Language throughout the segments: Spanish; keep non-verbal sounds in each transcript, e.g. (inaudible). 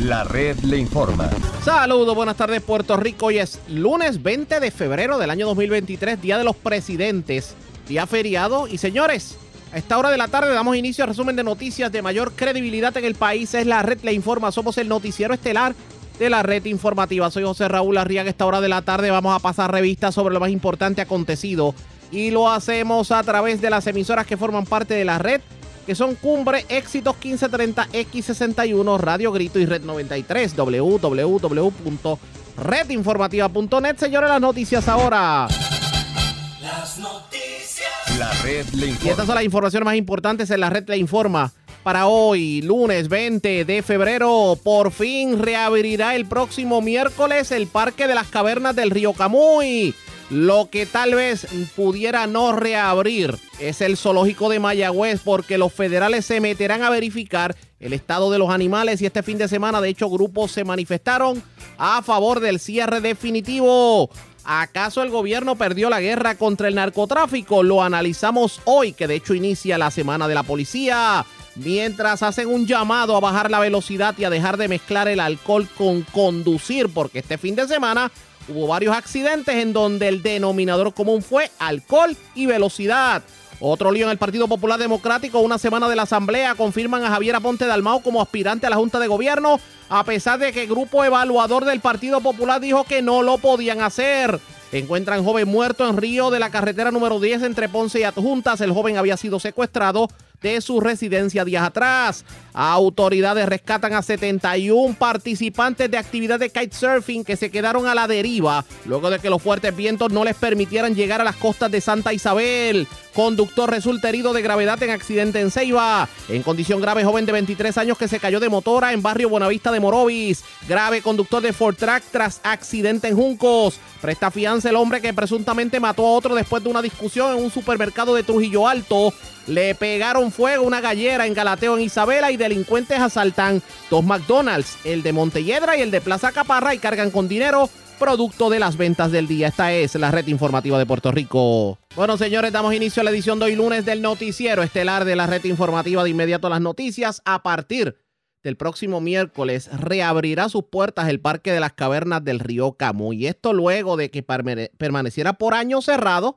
La red le informa. Saludos, buenas tardes Puerto Rico. Hoy es lunes 20 de febrero del año 2023, Día de los Presidentes, día feriado. Y señores, a esta hora de la tarde damos inicio al resumen de noticias de mayor credibilidad en el país. Es la red le informa. Somos el noticiero estelar de la red informativa. Soy José Raúl Arriaga. A esta hora de la tarde vamos a pasar revistas sobre lo más importante acontecido. Y lo hacemos a través de las emisoras que forman parte de la red que son Cumbre, Éxitos 1530, X61, Radio Grito y Red 93, www.redinformativa.net. Señores, las noticias ahora. Las noticias. La red le informa. Y estas son las informaciones más importantes en la red le informa. Para hoy, lunes 20 de febrero, por fin reabrirá el próximo miércoles el Parque de las Cavernas del Río Camuy. Lo que tal vez pudiera no reabrir es el zoológico de Mayagüez porque los federales se meterán a verificar el estado de los animales y este fin de semana de hecho grupos se manifestaron a favor del cierre definitivo. ¿Acaso el gobierno perdió la guerra contra el narcotráfico? Lo analizamos hoy, que de hecho inicia la semana de la policía. Mientras hacen un llamado a bajar la velocidad y a dejar de mezclar el alcohol con conducir, porque este fin de semana hubo varios accidentes en donde el denominador común fue alcohol y velocidad. Otro lío en el Partido Popular Democrático, una semana de la Asamblea, confirman a Javier Aponte Dalmao como aspirante a la Junta de Gobierno, a pesar de que el grupo evaluador del Partido Popular dijo que no lo podían hacer. Encuentran joven muerto en Río de la carretera número 10 entre Ponce y Adjuntas. El joven había sido secuestrado de su residencia días atrás. Autoridades rescatan a 71 participantes de actividad de kitesurfing que se quedaron a la deriva luego de que los fuertes vientos no les permitieran llegar a las costas de Santa Isabel. Conductor resulta herido de gravedad en accidente en Ceiba. En condición grave, joven de 23 años que se cayó de motora en barrio Buenavista de Morovis. Grave conductor de Ford Track tras accidente en Juncos. Presta fianza el hombre que presuntamente mató a otro después de una discusión en un supermercado de Trujillo Alto. Le pegaron fuego una gallera en Galateo en Isabela y delincuentes asaltan dos McDonald's, el de Montelledra y el de Plaza Caparra y cargan con dinero producto de las ventas del día. Esta es la red informativa de Puerto Rico. Bueno, señores, damos inicio a la edición de hoy lunes del noticiero estelar de la red informativa de inmediato las noticias. A partir del próximo miércoles reabrirá sus puertas el Parque de las Cavernas del Río Camuy. Y esto luego de que permaneciera por años cerrado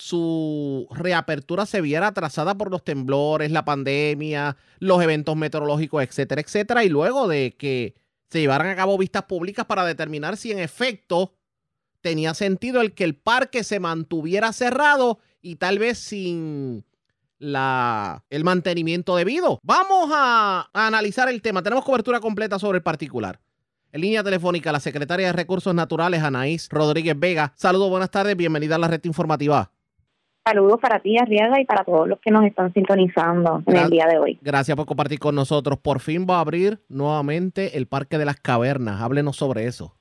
su reapertura se viera atrasada por los temblores, la pandemia, los eventos meteorológicos, etcétera, etcétera, y luego de que se llevaran a cabo vistas públicas para determinar si en efecto tenía sentido el que el parque se mantuviera cerrado y tal vez sin la, el mantenimiento debido. Vamos a, a analizar el tema. Tenemos cobertura completa sobre el particular. En línea telefónica, la secretaria de Recursos Naturales, Anaís Rodríguez Vega. Saludos, buenas tardes, bienvenida a la red informativa. Saludos para ti, Arriaga, y para todos los que nos están sintonizando en el día de hoy. Gracias por compartir con nosotros. Por fin va a abrir nuevamente el Parque de las Cavernas. Háblenos sobre eso.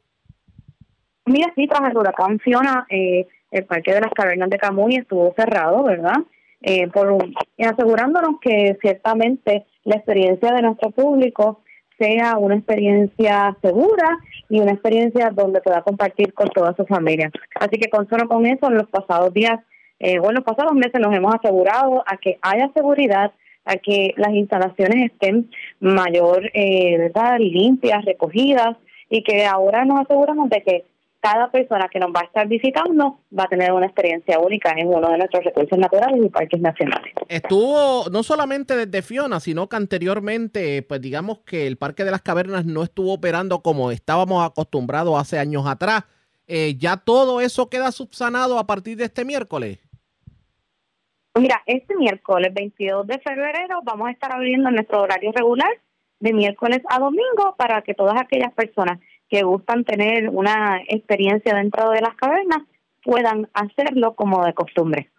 Mira, sí, tras el huracán Fiona, eh, el Parque de las Cavernas de Camuy estuvo cerrado, ¿verdad? Eh, por asegurándonos que ciertamente la experiencia de nuestro público sea una experiencia segura y una experiencia donde pueda compartir con toda su familia. Así que con solo con eso, en los pasados días eh, bueno, los pasados meses nos hemos asegurado a que haya seguridad, a que las instalaciones estén mayor, eh, ¿verdad?, limpias, recogidas, y que ahora nos aseguramos de que cada persona que nos va a estar visitando va a tener una experiencia única en uno de nuestros recursos naturales y parques nacionales. Estuvo no solamente desde Fiona, sino que anteriormente, pues digamos que el Parque de las Cavernas no estuvo operando como estábamos acostumbrados hace años atrás. Eh, ¿Ya todo eso queda subsanado a partir de este miércoles? Mira, este miércoles 22 de febrero vamos a estar abriendo nuestro horario regular de miércoles a domingo para que todas aquellas personas que gustan tener una experiencia dentro de las cavernas puedan hacerlo como de costumbre.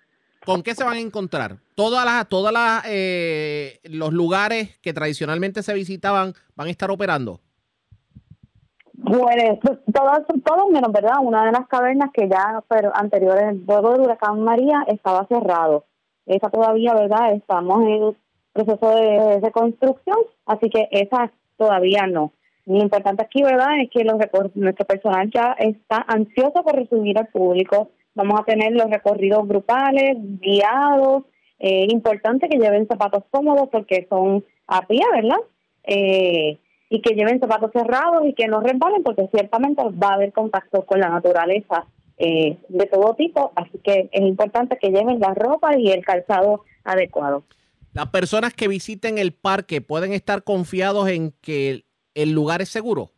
¿Con qué se van a encontrar? Todas las, todas las, eh, los lugares que tradicionalmente se visitaban van a estar operando. Bueno, todos, todos menos, ¿verdad? Una de las cavernas que ya pero anteriores, luego del huracán María, estaba cerrado esa todavía, ¿verdad? Estamos en proceso de reconstrucción, así que esa todavía no. Lo importante aquí, ¿verdad?, es que los nuestro personal ya está ansioso por recibir al público. Vamos a tener los recorridos grupales, guiados. Eh, importante que lleven zapatos cómodos porque son a pie, ¿verdad? Eh, y que lleven zapatos cerrados y que no resbalen porque ciertamente va a haber contacto con la naturaleza eh, de todo tipo, así que es importante que lleven la ropa y el calzado adecuado. Las personas que visiten el parque pueden estar confiados en que el lugar es seguro.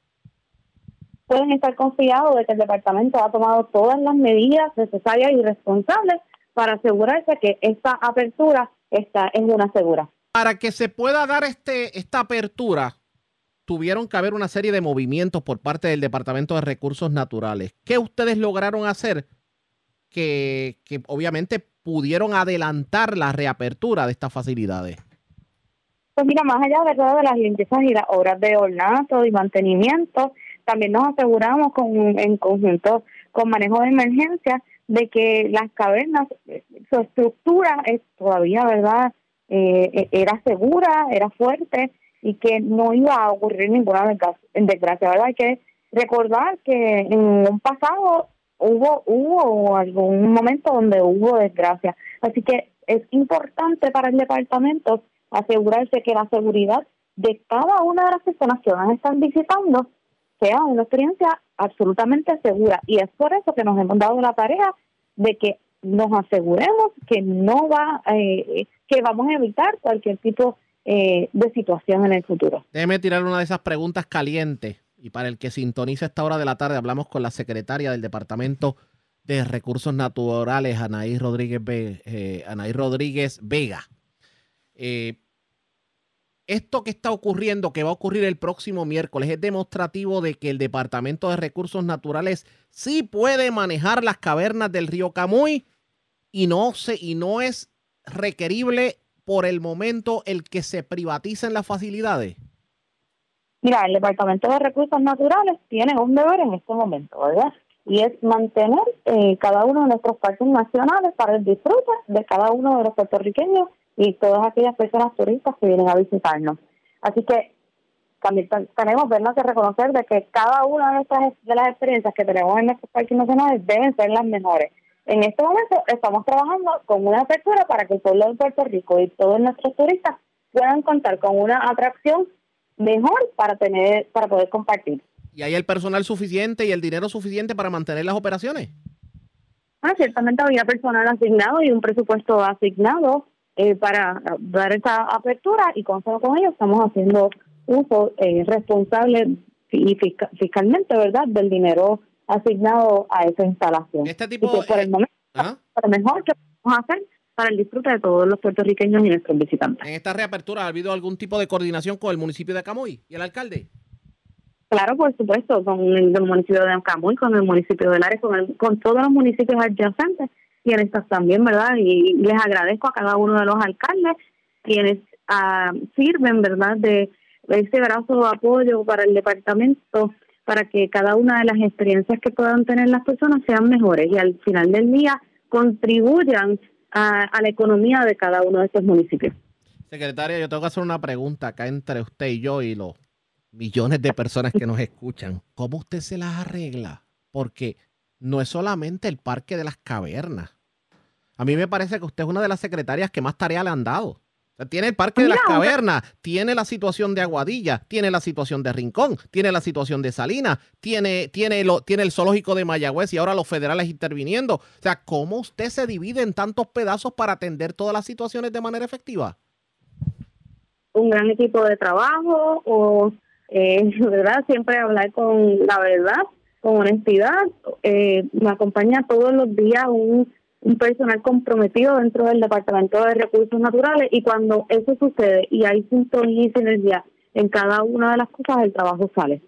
Pueden estar confiados de que el departamento ha tomado todas las medidas necesarias y responsables para asegurarse que esta apertura está en una segura. Para que se pueda dar este esta apertura, tuvieron que haber una serie de movimientos por parte del Departamento de Recursos Naturales. ¿Qué ustedes lograron hacer que, obviamente pudieron adelantar la reapertura de estas facilidades? Pues mira, más allá ¿verdad? de las limpiezas y las obras de ornato y mantenimiento, también nos aseguramos con, en conjunto con manejo de emergencia de que las cavernas, su estructura es todavía, ¿verdad? Eh, era segura, era fuerte y que no iba a ocurrir ninguna desgracia, ¿verdad? Hay que recordar que en un pasado hubo hubo algún momento donde hubo desgracia, así que es importante para el departamento asegurarse que la seguridad de cada una de las personas que van a estar visitando sea una experiencia absolutamente segura y es por eso que nos hemos dado la tarea de que nos aseguremos que no va eh, que vamos a evitar cualquier tipo eh, de situación en el futuro. Déjeme tirar una de esas preguntas calientes. Y para el que sintoniza esta hora de la tarde, hablamos con la secretaria del Departamento de Recursos Naturales, Anaí Rodríguez, eh, Anaí Rodríguez Vega. Eh, esto que está ocurriendo, que va a ocurrir el próximo miércoles, es demostrativo de que el Departamento de Recursos Naturales sí puede manejar las cavernas del río Camuy y no, se, y no es requerible por el momento el que se privaticen las facilidades? Mira, el Departamento de Recursos Naturales tiene un deber en este momento, ¿verdad? Y es mantener eh, cada uno de nuestros parques nacionales para el disfrute de cada uno de los puertorriqueños y todas aquellas personas turistas que vienen a visitarnos. Así que también tenemos ¿verdad? que reconocer de que cada una de, nuestras, de las experiencias que tenemos en nuestros parques nacionales deben ser las mejores. En este momento estamos trabajando con una apertura para que el pueblo de Puerto Rico y todos nuestros turistas puedan contar con una atracción mejor para tener para poder compartir. ¿Y hay el personal suficiente y el dinero suficiente para mantener las operaciones? Ah, ciertamente había personal asignado y un presupuesto asignado eh, para dar esa apertura y con con ello estamos haciendo uso eh, responsable y fiscalmente, ¿verdad?, del dinero asignado a esa instalación. Este tipo por el momento, lo mejor que podemos hacer para el disfrute de todos los puertorriqueños y nuestros visitantes. ¿En esta reapertura ha habido algún tipo de coordinación con el municipio de Camuy y el alcalde? Claro, por supuesto, con el, municipio de Camuy, con el municipio de Lares, con, con todos los municipios adyacentes, quienes también, ¿verdad? Y les agradezco a cada uno de los alcaldes, quienes ah, sirven, ¿verdad?, de ese brazo de apoyo para el departamento para que cada una de las experiencias que puedan tener las personas sean mejores y al final del día contribuyan a, la economía de cada uno de estos municipios. Secretaria, yo tengo que hacer una pregunta acá entre usted y yo y los millones de personas que nos escuchan. ¿Cómo usted se las arregla? Porque no es solamente el Parque de las Cavernas. A mí me parece que usted es una de las secretarias que más tarea le han dado tiene el Parque de las Cavernas, tiene la situación de Aguadilla, tiene la situación de Rincón, tiene la situación de Salinas, tiene, tiene, lo, tiene el zoológico de Mayagüez y ahora los federales interviniendo. O sea, ¿cómo usted se divide en tantos pedazos para atender todas las situaciones de manera efectiva? Un gran equipo de trabajo o, eh, (laughs) ¿verdad? Siempre hablar con la verdad, con honestidad. Eh, me acompaña todos los días un un personal comprometido dentro del Departamento de Recursos Naturales y cuando eso sucede y hay sintonía y sinergia en cada una de las cosas, el trabajo sale.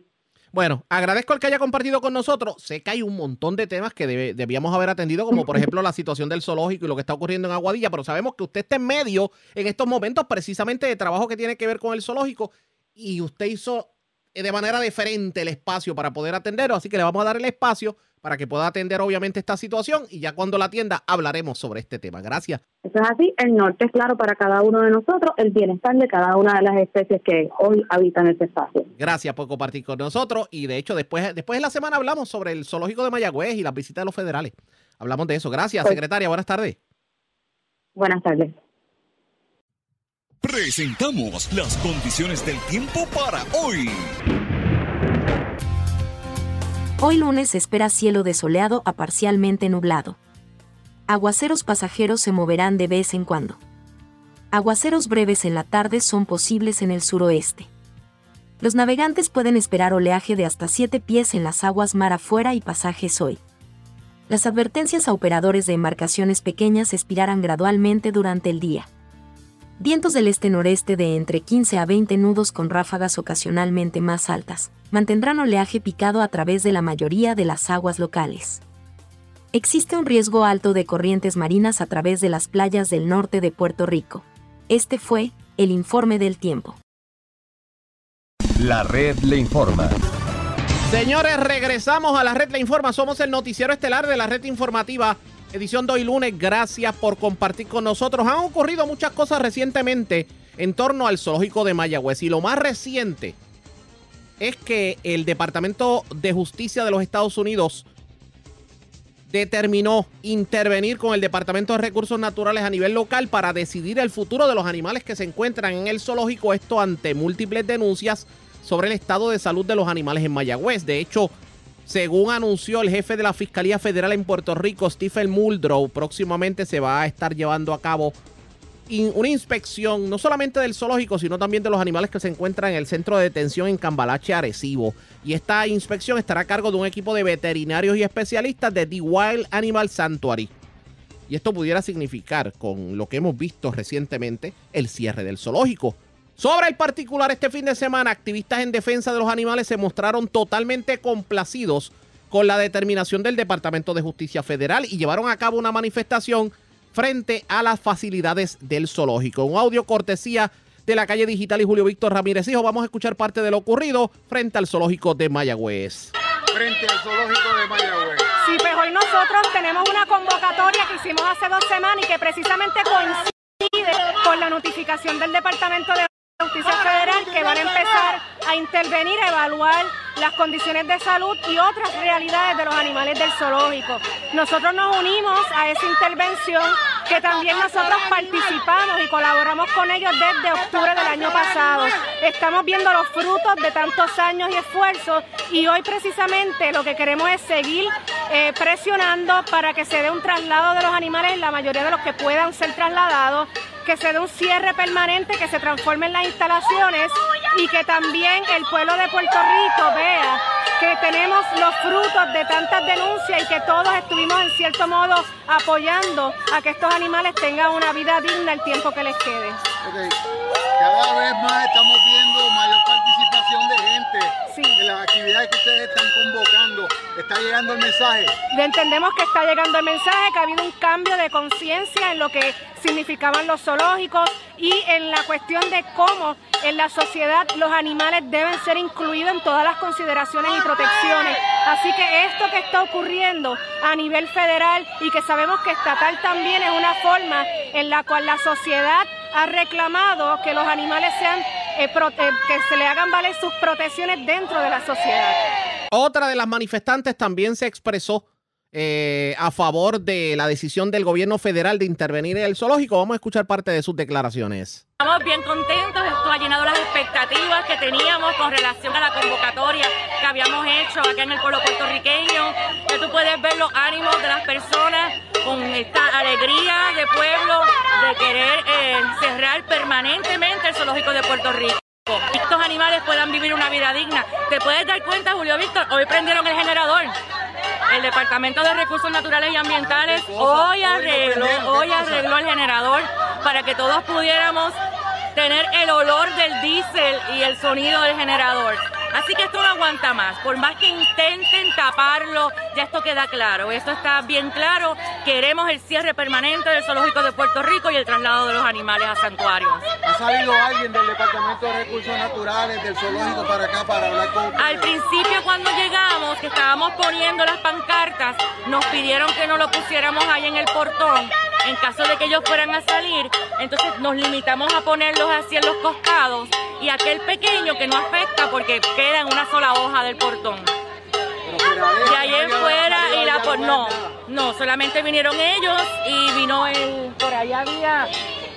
Bueno, agradezco al que haya compartido con nosotros. Sé que hay un montón de temas que debíamos haber atendido, como por ejemplo la situación del zoológico y lo que está ocurriendo en Aguadilla, pero sabemos que usted está en medio en estos momentos precisamente de trabajo que tiene que ver con el zoológico y usted hizo de manera diferente el espacio para poder atenderlo, así que le vamos a dar el espacio para que pueda atender obviamente esta situación y ya cuando la atienda hablaremos sobre este tema. Gracias. Eso es así, el norte es claro para cada uno de nosotros, el bienestar de cada una de las especies que hoy habitan este espacio. Gracias por compartir con nosotros y de hecho después, después de la semana hablamos sobre el zoológico de Mayagüez y las visitas de los federales. Hablamos de eso. Gracias, pues secretaria. Buenas tardes. Buenas tardes. Presentamos las condiciones del tiempo para hoy. Hoy lunes espera cielo desoleado a parcialmente nublado. Aguaceros pasajeros se moverán de vez en cuando. Aguaceros breves en la tarde son posibles en el suroeste. Los navegantes pueden esperar oleaje de hasta 7 pies en las aguas mar afuera y pasajes hoy. Las advertencias a operadores de embarcaciones pequeñas expirarán gradualmente durante el día. Vientos del este-noreste de entre 15 a 20 nudos con ráfagas ocasionalmente más altas, mantendrán oleaje picado a través de la mayoría de las aguas locales. Existe un riesgo alto de corrientes marinas a través de las playas del norte de Puerto Rico. Este fue el informe del tiempo. La red le informa. Señores, regresamos a la red le informa. Somos el noticiero estelar de la red informativa, edición de hoy lunes. Gracias por compartir con nosotros. Han ocurrido muchas cosas recientemente en torno al zoológico de Mayagüez y lo más reciente es que el Departamento de Justicia de los Estados Unidos determinó intervenir con el Departamento de Recursos Naturales a nivel local para decidir el futuro de los animales que se encuentran en el zoológico, esto ante múltiples denuncias sobre el estado de salud de los animales en Mayagüez. De hecho, según anunció el jefe de la Fiscalía Federal en Puerto Rico, Stephen Muldrow, próximamente se va a estar llevando a cabo una inspección no solamente del zoológico, sino también de los animales que se encuentran en el centro de detención en Cambalache, Arecibo. Y esta inspección estará a cargo de un equipo de veterinarios y especialistas de The Wild Animal Sanctuary. Y esto pudiera significar, con lo que hemos visto recientemente, el cierre del zoológico. Sobre el particular, este fin de semana, activistas en defensa de los animales se mostraron totalmente complacidos con la determinación del Departamento de Justicia Federal y llevaron a cabo una manifestación frente a las facilidades del zoológico. Un audio cortesía de la calle digital y Julio Víctor Ramírez Hijo. Vamos a escuchar parte de lo ocurrido frente al zoológico de Mayagüez. Frente al zoológico de Mayagüez. Sí, pues hoy nosotros tenemos una convocatoria que hicimos hace dos semanas y que precisamente coincide con la notificación del Departamento de Justicia Federal que van a empezar a intervenir, a evaluar las condiciones de salud y otras realidades de los animales del zoológico. Nosotros nos unimos a esa intervención que también nosotros participamos y colaboramos con ellos desde octubre del año pasado. Estamos viendo los frutos de tantos años y esfuerzos y hoy precisamente lo que queremos es seguir eh, presionando para que se dé un traslado de los animales, la mayoría de los que puedan ser trasladados que se dé un cierre permanente, que se transformen las instalaciones y que también el pueblo de Puerto Rico vea que tenemos los frutos de tantas denuncias y que todos estuvimos en cierto modo apoyando a que estos animales tengan una vida digna el tiempo que les quede. Cada vez más estamos viendo mayor participación de gente en las actividades que ustedes están convocando. ¿Está llegando el mensaje? Entendemos que está llegando el mensaje, que ha habido un cambio de conciencia en lo que significaban los zoológicos y en la cuestión de cómo en la sociedad los animales deben ser incluidos en todas las consideraciones y protecciones. Así que esto que está ocurriendo a nivel federal y que sabemos que estatal también es una forma en la cual la sociedad ha reclamado que los animales sean, eh, eh, que se le hagan valer sus protecciones dentro de la sociedad. Otra de las manifestantes también se expresó eh, a favor de la decisión del gobierno federal de intervenir en el zoológico. Vamos a escuchar parte de sus declaraciones. Estamos bien contentos, esto ha llenado las expectativas que teníamos con relación a la convocatoria que habíamos hecho acá en el pueblo puertorriqueño, que tú puedes ver los ánimos de las personas con esta alegría de pueblo de querer eh, cerrar permanentemente el zoológico de Puerto Rico. Estos animales puedan vivir una vida digna. ¿Te puedes dar cuenta, Julio Víctor? Hoy prendieron el generador el Departamento de Recursos Naturales y Ambientales hoy arregló, hoy arregló el generador para que todos pudiéramos tener el olor del diésel y el sonido del generador. Así que esto no aguanta más. Por más que intenten taparlo, ya esto queda claro. Esto está bien claro. Queremos el cierre permanente del zoológico de Puerto Rico y el traslado de los animales a santuarios. ¿Ha salido alguien del Departamento de Recursos Naturales, del zoológico para acá para hablar con? Al principio cuando llegamos, que estábamos poniendo las pancartas, nos pidieron que no lo pusiéramos ahí en el portón en caso de que ellos fueran a salir, entonces nos limitamos a ponerlos así en los costados y aquel pequeño que no afecta porque en una sola hoja del portón. Y ayer fuera y la por no, no, solamente vinieron ellos y vino el, por ahí había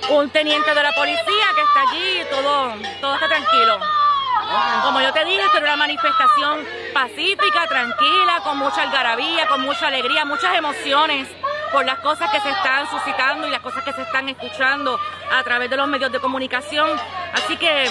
un teniente de la policía que está allí todo, todo está tranquilo. Como yo te dije, esto era una manifestación pacífica, tranquila, con mucha algarabía, con mucha alegría, muchas emociones por las cosas que se están suscitando y las cosas que se están escuchando a través de los medios de comunicación. Así que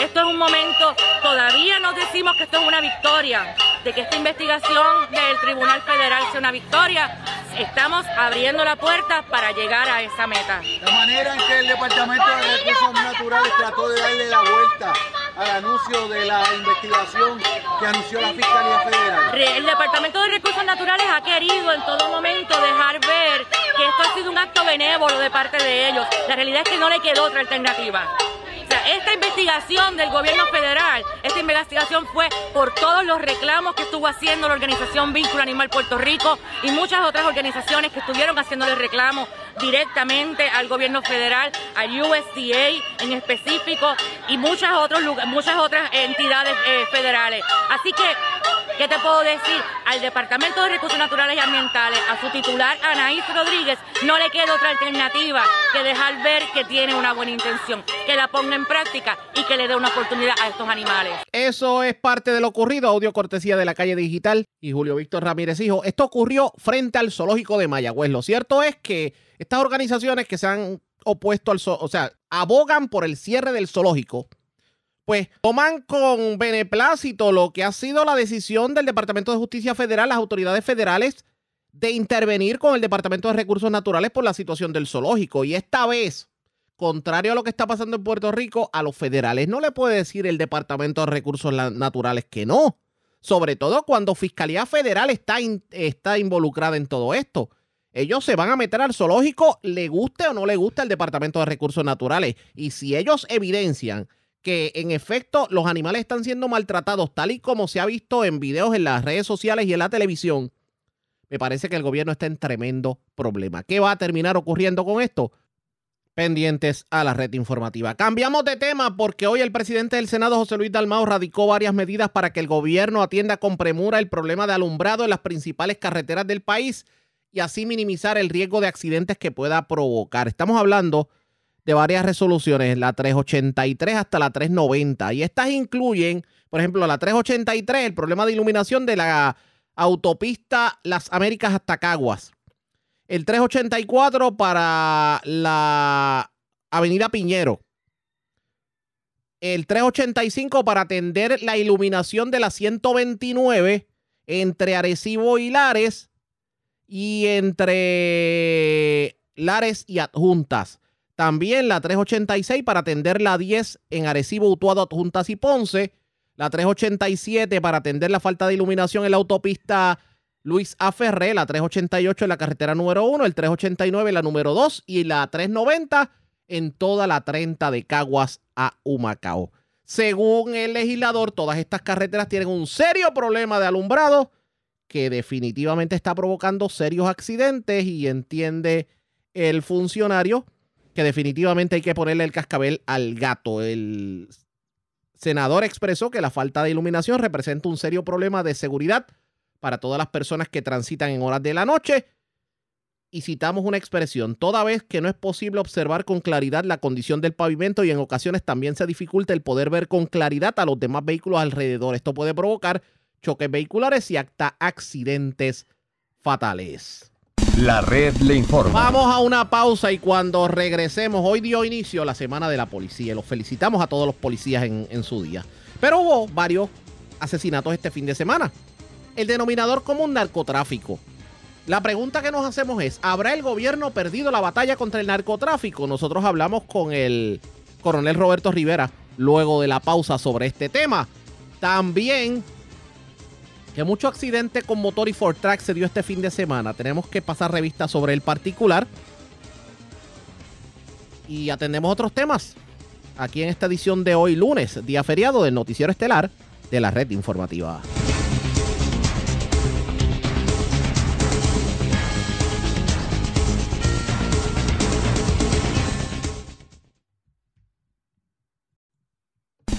esto es un momento, todavía nos decimos que esto es una victoria, de que esta investigación del Tribunal Federal sea una victoria. Estamos abriendo la puerta para llegar a esa meta. La manera en que el Departamento de Recursos Naturales trató de darle la vuelta al anuncio de la investigación que anunció la Fiscalía Federal. El Departamento de Recursos Naturales ha querido en todo momento dejar ver que esto ha sido un acto benévolo de parte de ellos. La realidad es que no le quedó otra alternativa esta investigación del gobierno federal, esta investigación fue por todos los reclamos que estuvo haciendo la organización Vínculo Animal Puerto Rico y muchas otras organizaciones que estuvieron haciéndole reclamos directamente al gobierno federal, al USDA en específico y muchas, otros, muchas otras entidades eh, federales. Así que ¿Qué te puedo decir? Al Departamento de Recursos Naturales y Ambientales, a su titular Anaís Rodríguez, no le queda otra alternativa que dejar ver que tiene una buena intención, que la ponga en práctica y que le dé una oportunidad a estos animales. Eso es parte de lo ocurrido, audio cortesía de la calle digital y Julio Víctor Ramírez Hijo. Esto ocurrió frente al zoológico de Mayagüez. Lo cierto es que estas organizaciones que se han opuesto al, o sea, abogan por el cierre del zoológico pues toman con beneplácito lo que ha sido la decisión del Departamento de Justicia Federal, las autoridades federales, de intervenir con el Departamento de Recursos Naturales por la situación del zoológico. Y esta vez, contrario a lo que está pasando en Puerto Rico, a los federales no le puede decir el Departamento de Recursos Naturales que no. Sobre todo cuando Fiscalía Federal está, está involucrada en todo esto. Ellos se van a meter al zoológico, le guste o no le guste al Departamento de Recursos Naturales. Y si ellos evidencian que en efecto los animales están siendo maltratados tal y como se ha visto en videos en las redes sociales y en la televisión, me parece que el gobierno está en tremendo problema. ¿Qué va a terminar ocurriendo con esto? Pendientes a la red informativa. Cambiamos de tema porque hoy el presidente del Senado, José Luis Dalmao, radicó varias medidas para que el gobierno atienda con premura el problema de alumbrado en las principales carreteras del país y así minimizar el riesgo de accidentes que pueda provocar. Estamos hablando de varias resoluciones, la 383 hasta la 390. Y estas incluyen, por ejemplo, la 383, el problema de iluminación de la autopista Las Américas hasta Caguas. El 384 para la Avenida Piñero. El 385 para atender la iluminación de la 129 entre Arecibo y Lares y entre Lares y Adjuntas. También la 386 para atender la 10 en Arecibo, Utuado, Adjuntas y Ponce. La 387 para atender la falta de iluminación en la autopista Luis A. Ferré. La 388 en la carretera número 1. El 389 en la número 2. Y la 390 en toda la 30 de Caguas a Humacao. Según el legislador, todas estas carreteras tienen un serio problema de alumbrado que definitivamente está provocando serios accidentes y entiende el funcionario que definitivamente hay que ponerle el cascabel al gato. El senador expresó que la falta de iluminación representa un serio problema de seguridad para todas las personas que transitan en horas de la noche. Y citamos una expresión, toda vez que no es posible observar con claridad la condición del pavimento y en ocasiones también se dificulta el poder ver con claridad a los demás vehículos alrededor. Esto puede provocar choques vehiculares y hasta accidentes fatales. La red le informa. Vamos a una pausa y cuando regresemos, hoy dio inicio la semana de la policía. Los felicitamos a todos los policías en, su día. Pero hubo varios asesinatos este fin de semana. El denominador común narcotráfico. La pregunta que nos hacemos es, ¿habrá el gobierno perdido la batalla contra el narcotráfico? Nosotros hablamos con el coronel Roberto Rivera luego de la pausa sobre este tema. También que mucho accidente con motor y Ford Track se dio este fin de semana. Tenemos que pasar revista sobre el particular. Y atendemos otros temas aquí en esta edición de hoy lunes, día feriado del noticiero estelar de la red informativa.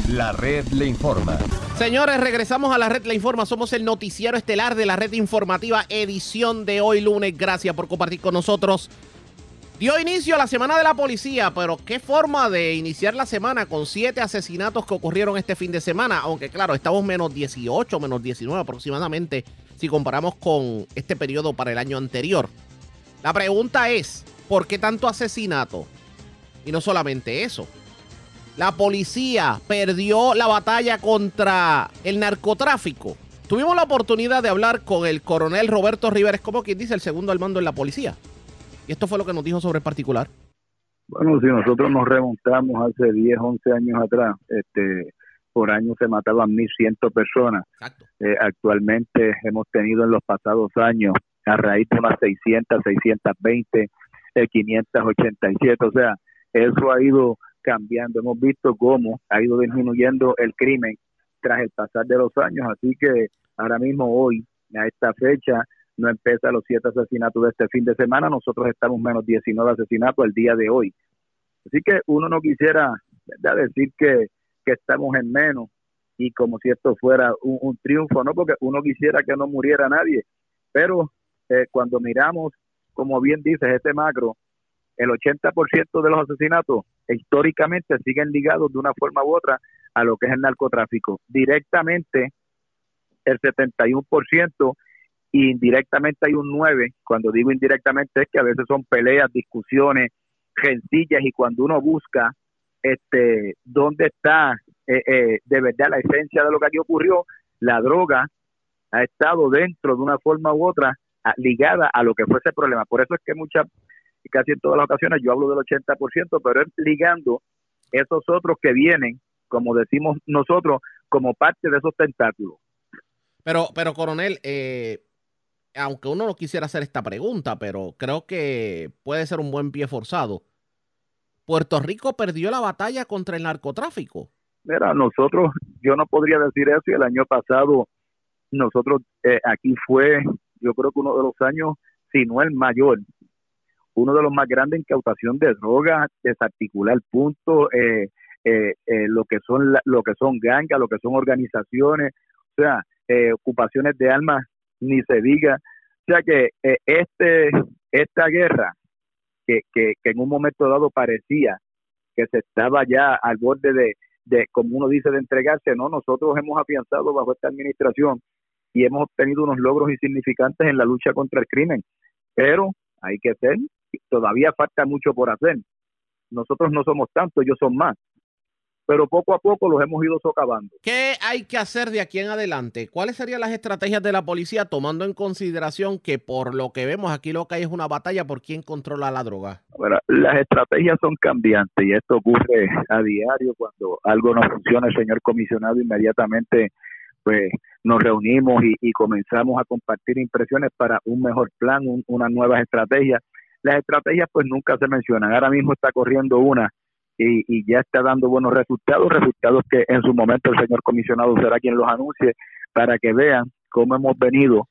La red le informa. Señores, regresamos a la red le informa. Somos el noticiero estelar de la red informativa edición de hoy lunes. Gracias por compartir con nosotros. Dio inicio a la semana de la policía, pero qué forma de iniciar la semana con siete asesinatos que ocurrieron este fin de semana, aunque claro, estamos menos 18, menos 19 aproximadamente si comparamos con este periodo para el año anterior. La pregunta es, ¿por qué tanto asesinato? Y no solamente eso. La policía perdió la batalla contra el narcotráfico. Tuvimos la oportunidad de hablar con el coronel Roberto Rivera, como quien dice el segundo al mando en la policía. Y esto fue lo que nos dijo sobre el particular. Bueno, si nosotros nos remontamos hace 10, 11 años atrás, este, por año se mataban 1.100 personas. Eh, actualmente hemos tenido en los pasados años, a raíz de unas 600, 620, eh, 587. O sea, eso ha ido cambiando. Hemos visto cómo ha ido disminuyendo el crimen tras el pasar de los años. Así que ahora mismo, hoy, a esta fecha, no empieza los siete asesinatos de este fin de semana, nosotros estamos menos 19 asesinatos el día de hoy. Así que uno no quisiera decir que, estamos en menos y como si esto fuera un, triunfo, ¿no? Porque uno quisiera que no muriera nadie, pero eh, cuando miramos, como bien dices, este macro, el 80% de los asesinatos históricamente siguen ligados de una forma u otra a lo que es el narcotráfico. Directamente, el 71% indirectamente hay un 9, cuando digo indirectamente es que a veces son peleas, discusiones, gencillas y cuando uno busca este dónde está eh, eh, de verdad la esencia de lo que aquí ocurrió, la droga ha estado dentro de una forma u otra ligada a lo que fue ese problema. Por eso es que muchas, casi en todas las ocasiones yo hablo del 80%, pero es ligando esos otros que vienen, como decimos nosotros, como parte de esos tentáculos. Pero, pero coronel, eh, aunque uno no quisiera hacer esta pregunta, pero creo que puede ser un buen pie forzado. Puerto Rico perdió la batalla contra el narcotráfico. Mira, nosotros, yo no podría decir eso y el año pasado nosotros eh, aquí fue, yo creo que uno de los años, si no el mayor, uno de los más grandes en incautación de drogas, desarticular puntos, eh, eh, lo que son lo que son gangas, lo que son organizaciones, o sea, ocupaciones de armas ni se diga. O sea que eh, este esta guerra, que, que, en un momento dado parecía que se estaba ya al borde de, de, como uno dice, de entregarse, no, nosotros hemos afianzado bajo esta administración y hemos obtenido unos logros insignificantes en la lucha contra el crimen. Pero hay que ser, todavía falta mucho por hacer. Nosotros no somos tantos, ellos son más pero poco a poco los hemos ido socavando. ¿Qué hay que hacer de aquí en adelante? ¿Cuáles serían las estrategias de la policía tomando en consideración que por lo que vemos aquí lo que hay es una batalla por quién controla la droga? Bueno, las estrategias son cambiantes y esto ocurre a diario cuando algo no funciona, el señor comisionado inmediatamente pues nos reunimos y, comenzamos a compartir impresiones para un mejor plan, una nueva estrategia. Las estrategias pues nunca se mencionan. Ahora mismo está corriendo una y, ya está dando buenos resultados, resultados que en su momento el señor comisionado será quien los anuncie para que vean cómo hemos venido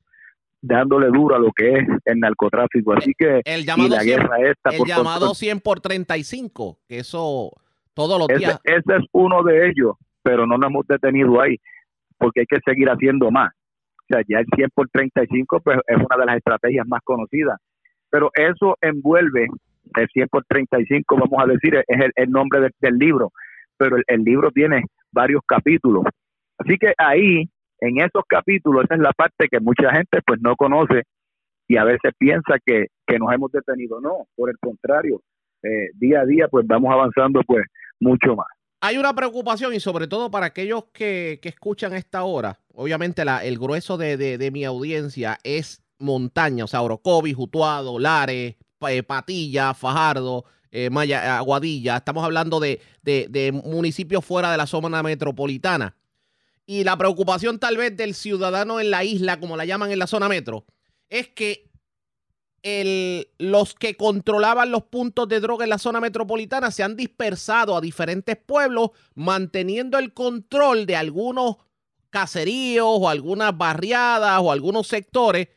dándole duro a lo que es el narcotráfico. Así que el llamado la 100, guerra esta el llamado 100 por 35, que eso todos los días. Ese es uno de ellos, pero no nos hemos detenido ahí, porque hay que seguir haciendo más. O sea, ya el 100 por 35 pues, es una de las estrategias más conocidas, pero eso envuelve el 100 por 35, vamos a decir, es el, nombre del libro, pero el, libro tiene varios capítulos. Así que ahí, en esos capítulos, esa es la parte que mucha gente pues no conoce y a veces piensa que, nos hemos detenido. No, por el contrario, eh, día a día pues vamos avanzando pues mucho más. Hay una preocupación y sobre todo para aquellos que, que escuchan esta hora, obviamente la, el grueso de, de, mi audiencia es montaña, o sea, Orocovi, Jutuado, Lares, eh, Patilla, Fajardo, eh, Maya, Aguadilla. Estamos hablando de, municipios fuera de la zona metropolitana. Y la preocupación tal vez del ciudadano en la isla, como la llaman en la zona metro, es que los que controlaban los puntos de droga en la zona metropolitana se han dispersado a diferentes pueblos, manteniendo el control de algunos caseríos o algunas barriadas o algunos sectores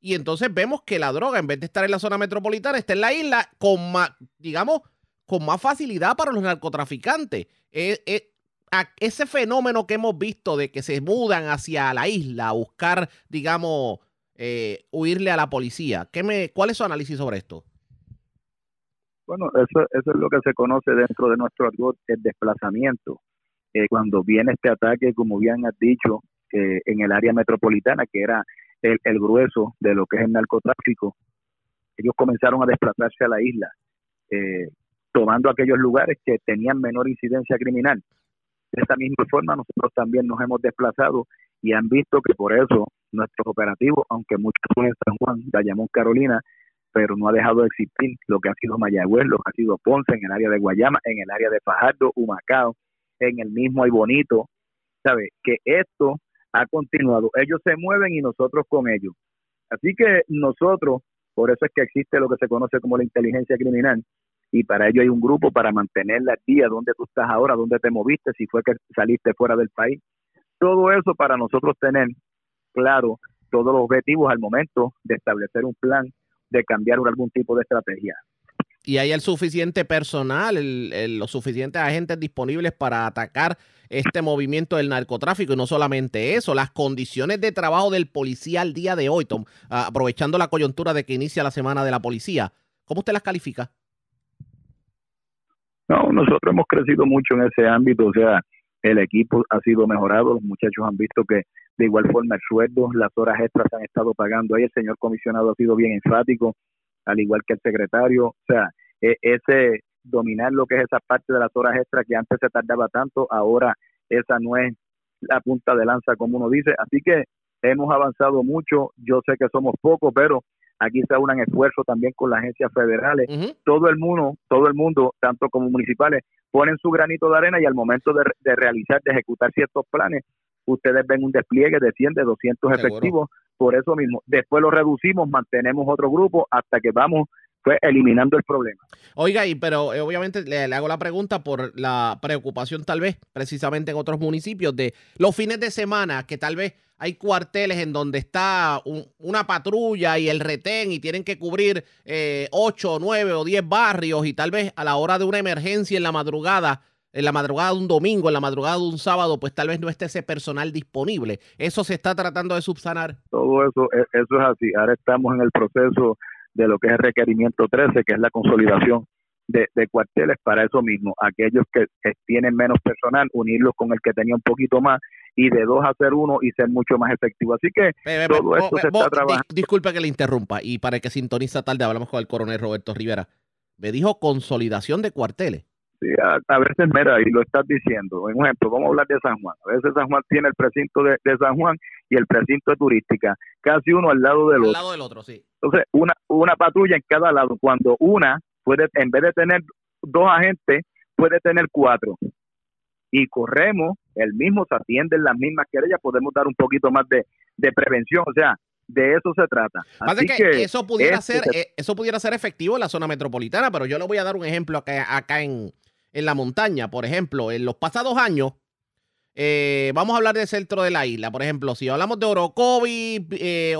y entonces vemos que la droga, en vez de estar en la zona metropolitana, está en la isla con más, digamos, con más facilidad para los narcotraficantes. Eh, eh, ese fenómeno que hemos visto de que se mudan hacia la isla a buscar, digamos, eh, huirle a la policía. ¿Qué me, ¿Cuál es su análisis sobre esto? Bueno, eso, eso es lo que se conoce dentro de nuestro argot, el desplazamiento. Eh, cuando viene este ataque, como bien has dicho, eh, en el área metropolitana, que era el, el, grueso de lo que es el narcotráfico, ellos comenzaron a desplazarse a la isla, eh, tomando aquellos lugares que tenían menor incidencia criminal. De esta misma forma, nosotros también nos hemos desplazado y han visto que por eso nuestros operativos, aunque muchos son en San Juan, Bayamón, Carolina, pero no ha dejado de existir lo que ha sido Mayagüez, lo que ha sido Ponce, en el área de Guayama, en el área de Fajardo, Humacao, en el mismo Ay Bonito, ¿sabe? Que esto ha continuado. Ellos se mueven y nosotros con ellos. Así que nosotros, por eso es que existe lo que se conoce como la inteligencia criminal, y para ello hay un grupo para mantener la día donde tú estás ahora, donde te moviste, si fue que saliste fuera del país. Todo eso para nosotros tener claro todos los objetivos al momento de establecer un plan de cambiar algún tipo de estrategia. Y hay el suficiente personal, los suficientes agentes disponibles para atacar este movimiento del narcotráfico. Y no solamente eso, las condiciones de trabajo del policía al día de hoy, Tom, aprovechando la coyuntura de que inicia la semana de la policía, ¿cómo usted las califica? No, nosotros hemos crecido mucho en ese ámbito, o sea, el equipo ha sido mejorado, los muchachos han visto que de igual forma el sueldo, las horas extras se han estado pagando ahí, el señor comisionado ha sido bien enfático, al igual que el secretario, o sea, ese dominar lo que es esa parte de las horas extras que antes se tardaba tanto, ahora esa no es la punta de lanza como uno dice, así que hemos avanzado mucho, yo sé que somos pocos, pero aquí se unan esfuerzos también con las agencias federales, todo el mundo, todo el mundo, tanto como municipales, ponen su granito de arena y al momento de, realizar, de ejecutar ciertos planes, ustedes ven un despliegue de 100, de 200 efectivos, por eso mismo, después lo reducimos, mantenemos otro grupo hasta que vamos eliminando el problema. Oiga, y pero eh, obviamente le, hago la pregunta por la preocupación tal vez precisamente en otros municipios de los fines de semana que tal vez hay cuarteles en donde está una patrulla y el retén y tienen que cubrir eh, 8, 9 o 10 barrios y tal vez a la hora de una emergencia en la madrugada, en la madrugada de un domingo, en la madrugada de un sábado, pues tal vez no esté ese personal disponible. Eso se está tratando de subsanar. Todo eso, e, eso es así. Ahora estamos en el proceso de lo que es el requerimiento 13, que es la consolidación de, cuarteles para eso mismo. Aquellos que, tienen menos personal, unirlos con el que tenía un poquito más y de dos a ser uno y ser mucho más efectivo. Así que todo esto se está trabajando. disculpe que le interrumpa y para que sintoniza tarde hablamos con el coronel Roberto Rivera. Me dijo consolidación de cuarteles. Sí, a, veces, mira, y lo estás diciendo. Un ejemplo, vamos a hablar de San Juan. A veces San Juan tiene el precinto de, San Juan y el precinto de turística, casi uno al lado del otro. Al lado del otro, sí. Entonces, una, una patrulla en cada lado. Cuando una puede, en vez de tener dos agentes, puede tener cuatro. Y corremos, el mismo se atienden las mismas querellas, podemos dar un poquito más de, prevención. O sea, de eso se trata. Así que, eso pudiera ser eh, eso pudiera ser efectivo en la zona metropolitana, pero yo le voy a dar un ejemplo acá, acá en, en la montaña. Por ejemplo, en los pasados años, eh, vamos a hablar del centro de la isla. Por ejemplo, si hablamos de Orocovi, eh,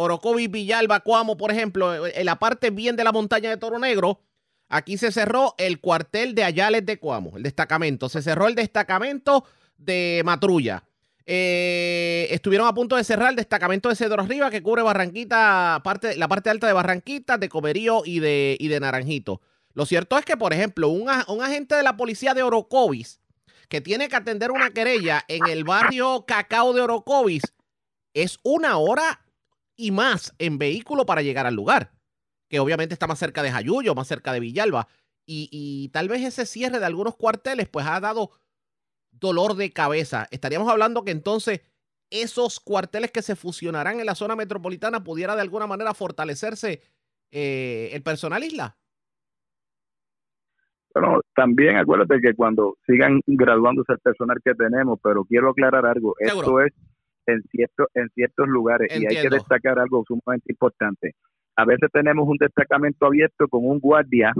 Villalba, Cuamo, por ejemplo, en la parte bien de la montaña de Toro Negro, aquí se cerró el cuartel de Ayales de Cuamo, el destacamento. Se cerró el destacamento de Matrulla. Eh, estuvieron a punto de cerrar el destacamento de Cedro Arriba que cubre Barranquita, parte, la parte alta de Barranquita, de Comerío y de, y de Naranjito. Lo cierto es que, por ejemplo, un, agente de la policía de Orocovis que tiene que atender una querella en el barrio Cacao de Orocovis es una hora y más en vehículo para llegar al lugar, que obviamente está más cerca de Jayuyo, más cerca de Villalba. Y, tal vez ese cierre de algunos cuarteles pues ha dado dolor de cabeza. Estaríamos hablando que entonces esos cuarteles que se fusionarán en la zona metropolitana pudiera de alguna manera fortalecerse eh, el personal isla. Bueno, también acuérdate que cuando sigan graduándose el personal que tenemos, pero quiero aclarar algo, esto es en, cierto, en ciertos lugares y hay que destacar algo sumamente importante. A veces tenemos un destacamento abierto con un guardia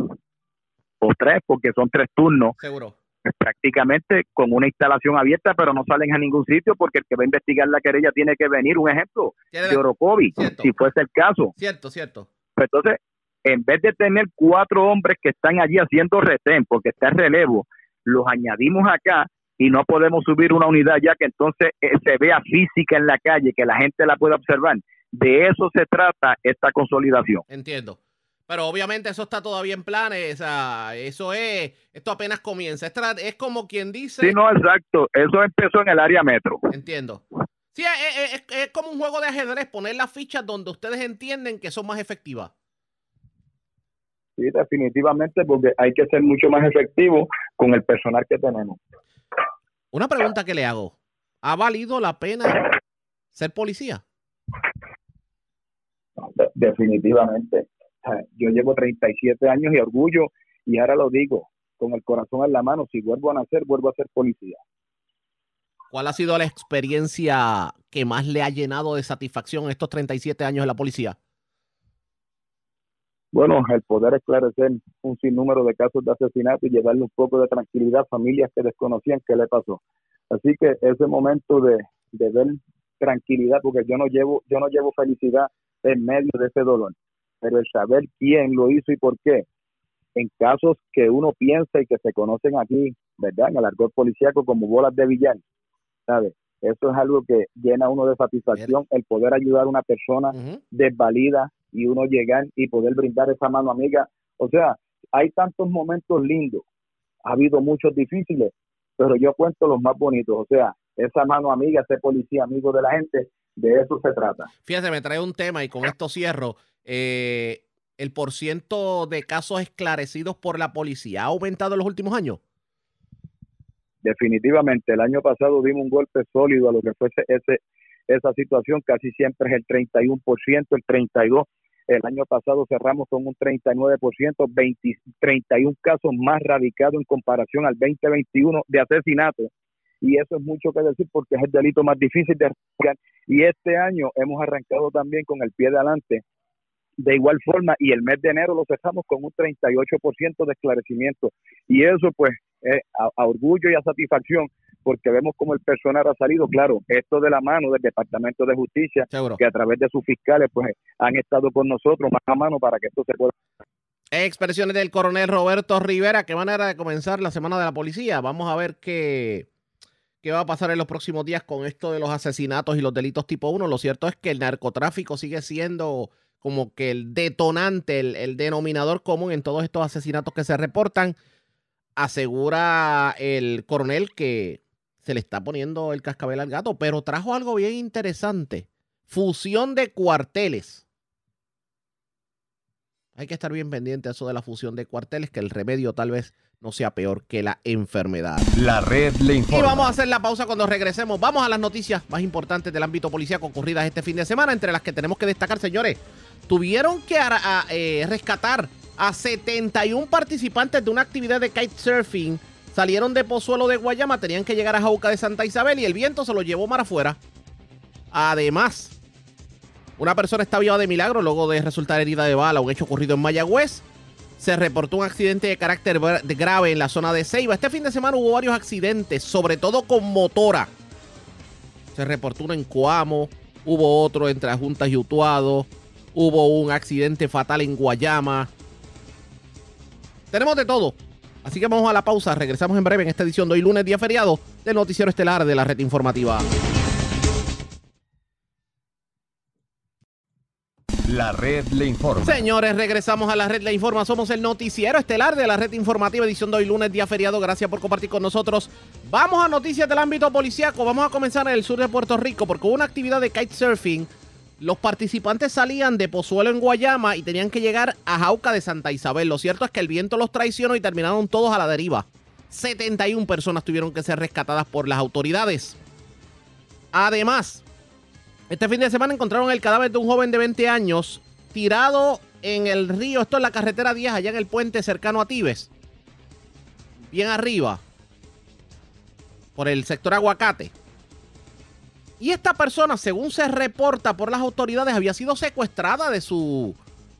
o tres, porque son tres turnos. Seguro. Prácticamente con una instalación abierta, pero no salen a ningún sitio porque el que va a investigar la querella tiene que venir. Un ejemplo de Orocovi, si fuese el caso. Cierto, cierto. Pues entonces, en vez de tener cuatro hombres que están allí haciendo retén, porque está en relevo, los añadimos acá y no podemos subir una unidad ya que entonces eh, se vea física en la calle, que la gente la pueda observar. De eso se trata esta consolidación. Entiendo. Pero obviamente eso está todavía en planes, o sea, eso es, esto apenas comienza. Es, como quien dice... Sí, no, exacto, eso empezó en el área metro. Entiendo. Sí, es, como un juego de ajedrez, poner las fichas donde ustedes entienden que son más efectivas. Sí, definitivamente, porque hay que ser mucho más efectivo con el personal que tenemos. Una pregunta que le hago. ¿Ha valido la pena ser policía? definitivamente yo llevo 37 años y orgullo, y ahora lo digo, con el corazón en la mano, si vuelvo a nacer, vuelvo a ser policía. ¿Cuál ha sido la experiencia que más le ha llenado de satisfacción estos 37 años en la policía? Bueno, el poder esclarecer un sinnúmero de casos de asesinato y llevarle un poco de tranquilidad a familias que desconocían qué le pasó. Así que ese momento de, de ver tranquilidad, porque yo no llevo, yo no llevo felicidad en medio de ese dolor pero el saber quién lo hizo y por qué, en casos que uno piensa y que se conocen aquí, ¿verdad? En el argot policíaco como bolas de villano, ¿sabes? Eso es algo que llena uno de satisfacción, el poder ayudar a una persona desvalida y uno llegar y poder brindar esa mano amiga. O sea, hay tantos momentos lindos, ha habido muchos difíciles, pero yo cuento los más bonitos. O sea, esa mano amiga, ese policía amigo de la gente, de eso se trata. Fíjate, me trae un tema y con esto cierro. Eh, ¿El porciento de casos esclarecidos por la policía ha aumentado en los últimos años? Definitivamente, el año pasado dimos un golpe sólido a lo que fue ese, esa situación, casi siempre es el 31%, el 32%. El año pasado cerramos con un 39%, 20, 31 casos más radicados en comparación al 2021 de asesinato. Y eso es mucho que decir porque es el delito más difícil de arrancar y este año hemos arrancado también con el pie de adelante de igual forma y el mes de enero lo cerramos con un 38% de esclarecimiento. Y eso pues es a, orgullo y a satisfacción porque vemos como el personal ha salido, claro, esto de la mano del Departamento de Justicia, que a través de sus fiscales pues han estado con nosotros más a mano para que esto se pueda Expresiones del coronel Roberto Rivera, qué manera de comenzar la semana de la policía. Vamos a ver qué, qué va a pasar en los próximos días con esto de los asesinatos y los delitos tipo 1. Lo cierto es que el narcotráfico sigue siendo como que el detonante, el, denominador común en todos estos asesinatos que se reportan. Asegura el coronel que se le está poniendo el cascabel al gato, pero trajo algo bien interesante. Fusión de cuarteles. Hay que estar bien pendiente a eso de la fusión de cuarteles, que el remedio tal vez no sea peor que la enfermedad. La red le informa. Y vamos a hacer la pausa cuando regresemos. Vamos a las noticias más importantes del ámbito policial ocurridas este fin de semana, entre las que tenemos que destacar, señores. Tuvieron que eh, rescatar a 71 participantes de una actividad de kitesurfing. Salieron de Pozuelo de Guayama, tenían que llegar a Jauca de Santa Isabel y el viento se lo llevó mar afuera. Además, una persona está viva de milagro luego de resultar herida de bala, un hecho ocurrido en Mayagüez se reportó un accidente de carácter grave en la zona de Ceiba. Este fin de semana hubo varios accidentes, sobre todo con motora. Se reportó uno en Coamo, hubo otro entre Juntas y Utuado, hubo un accidente fatal en Guayama. Tenemos de todo. Así que vamos a la pausa. Regresamos en breve en esta edición de hoy lunes, día feriado, del Noticiero Estelar de la Red Informativa. La red le informa. Señores, regresamos a la red le informa. Somos el noticiero estelar de la red informativa, edición de hoy lunes, día feriado. Gracias por compartir con nosotros. Vamos a noticias del ámbito policiaco. Vamos a comenzar en el sur de Puerto Rico porque hubo una actividad de kitesurfing. Los participantes salían de Pozuelo en Guayama y tenían que llegar a Jauca de Santa Isabel. Lo cierto es que el viento los traicionó y terminaron todos a la deriva. 71 personas tuvieron que ser rescatadas por las autoridades. Además, este fin de semana encontraron el cadáver de un joven de 20 años tirado en el río. Esto es la carretera 10, allá en el puente cercano a Tibes. Bien arriba. Por el sector aguacate. Y esta persona, según se reporta por las autoridades, había sido secuestrada de su,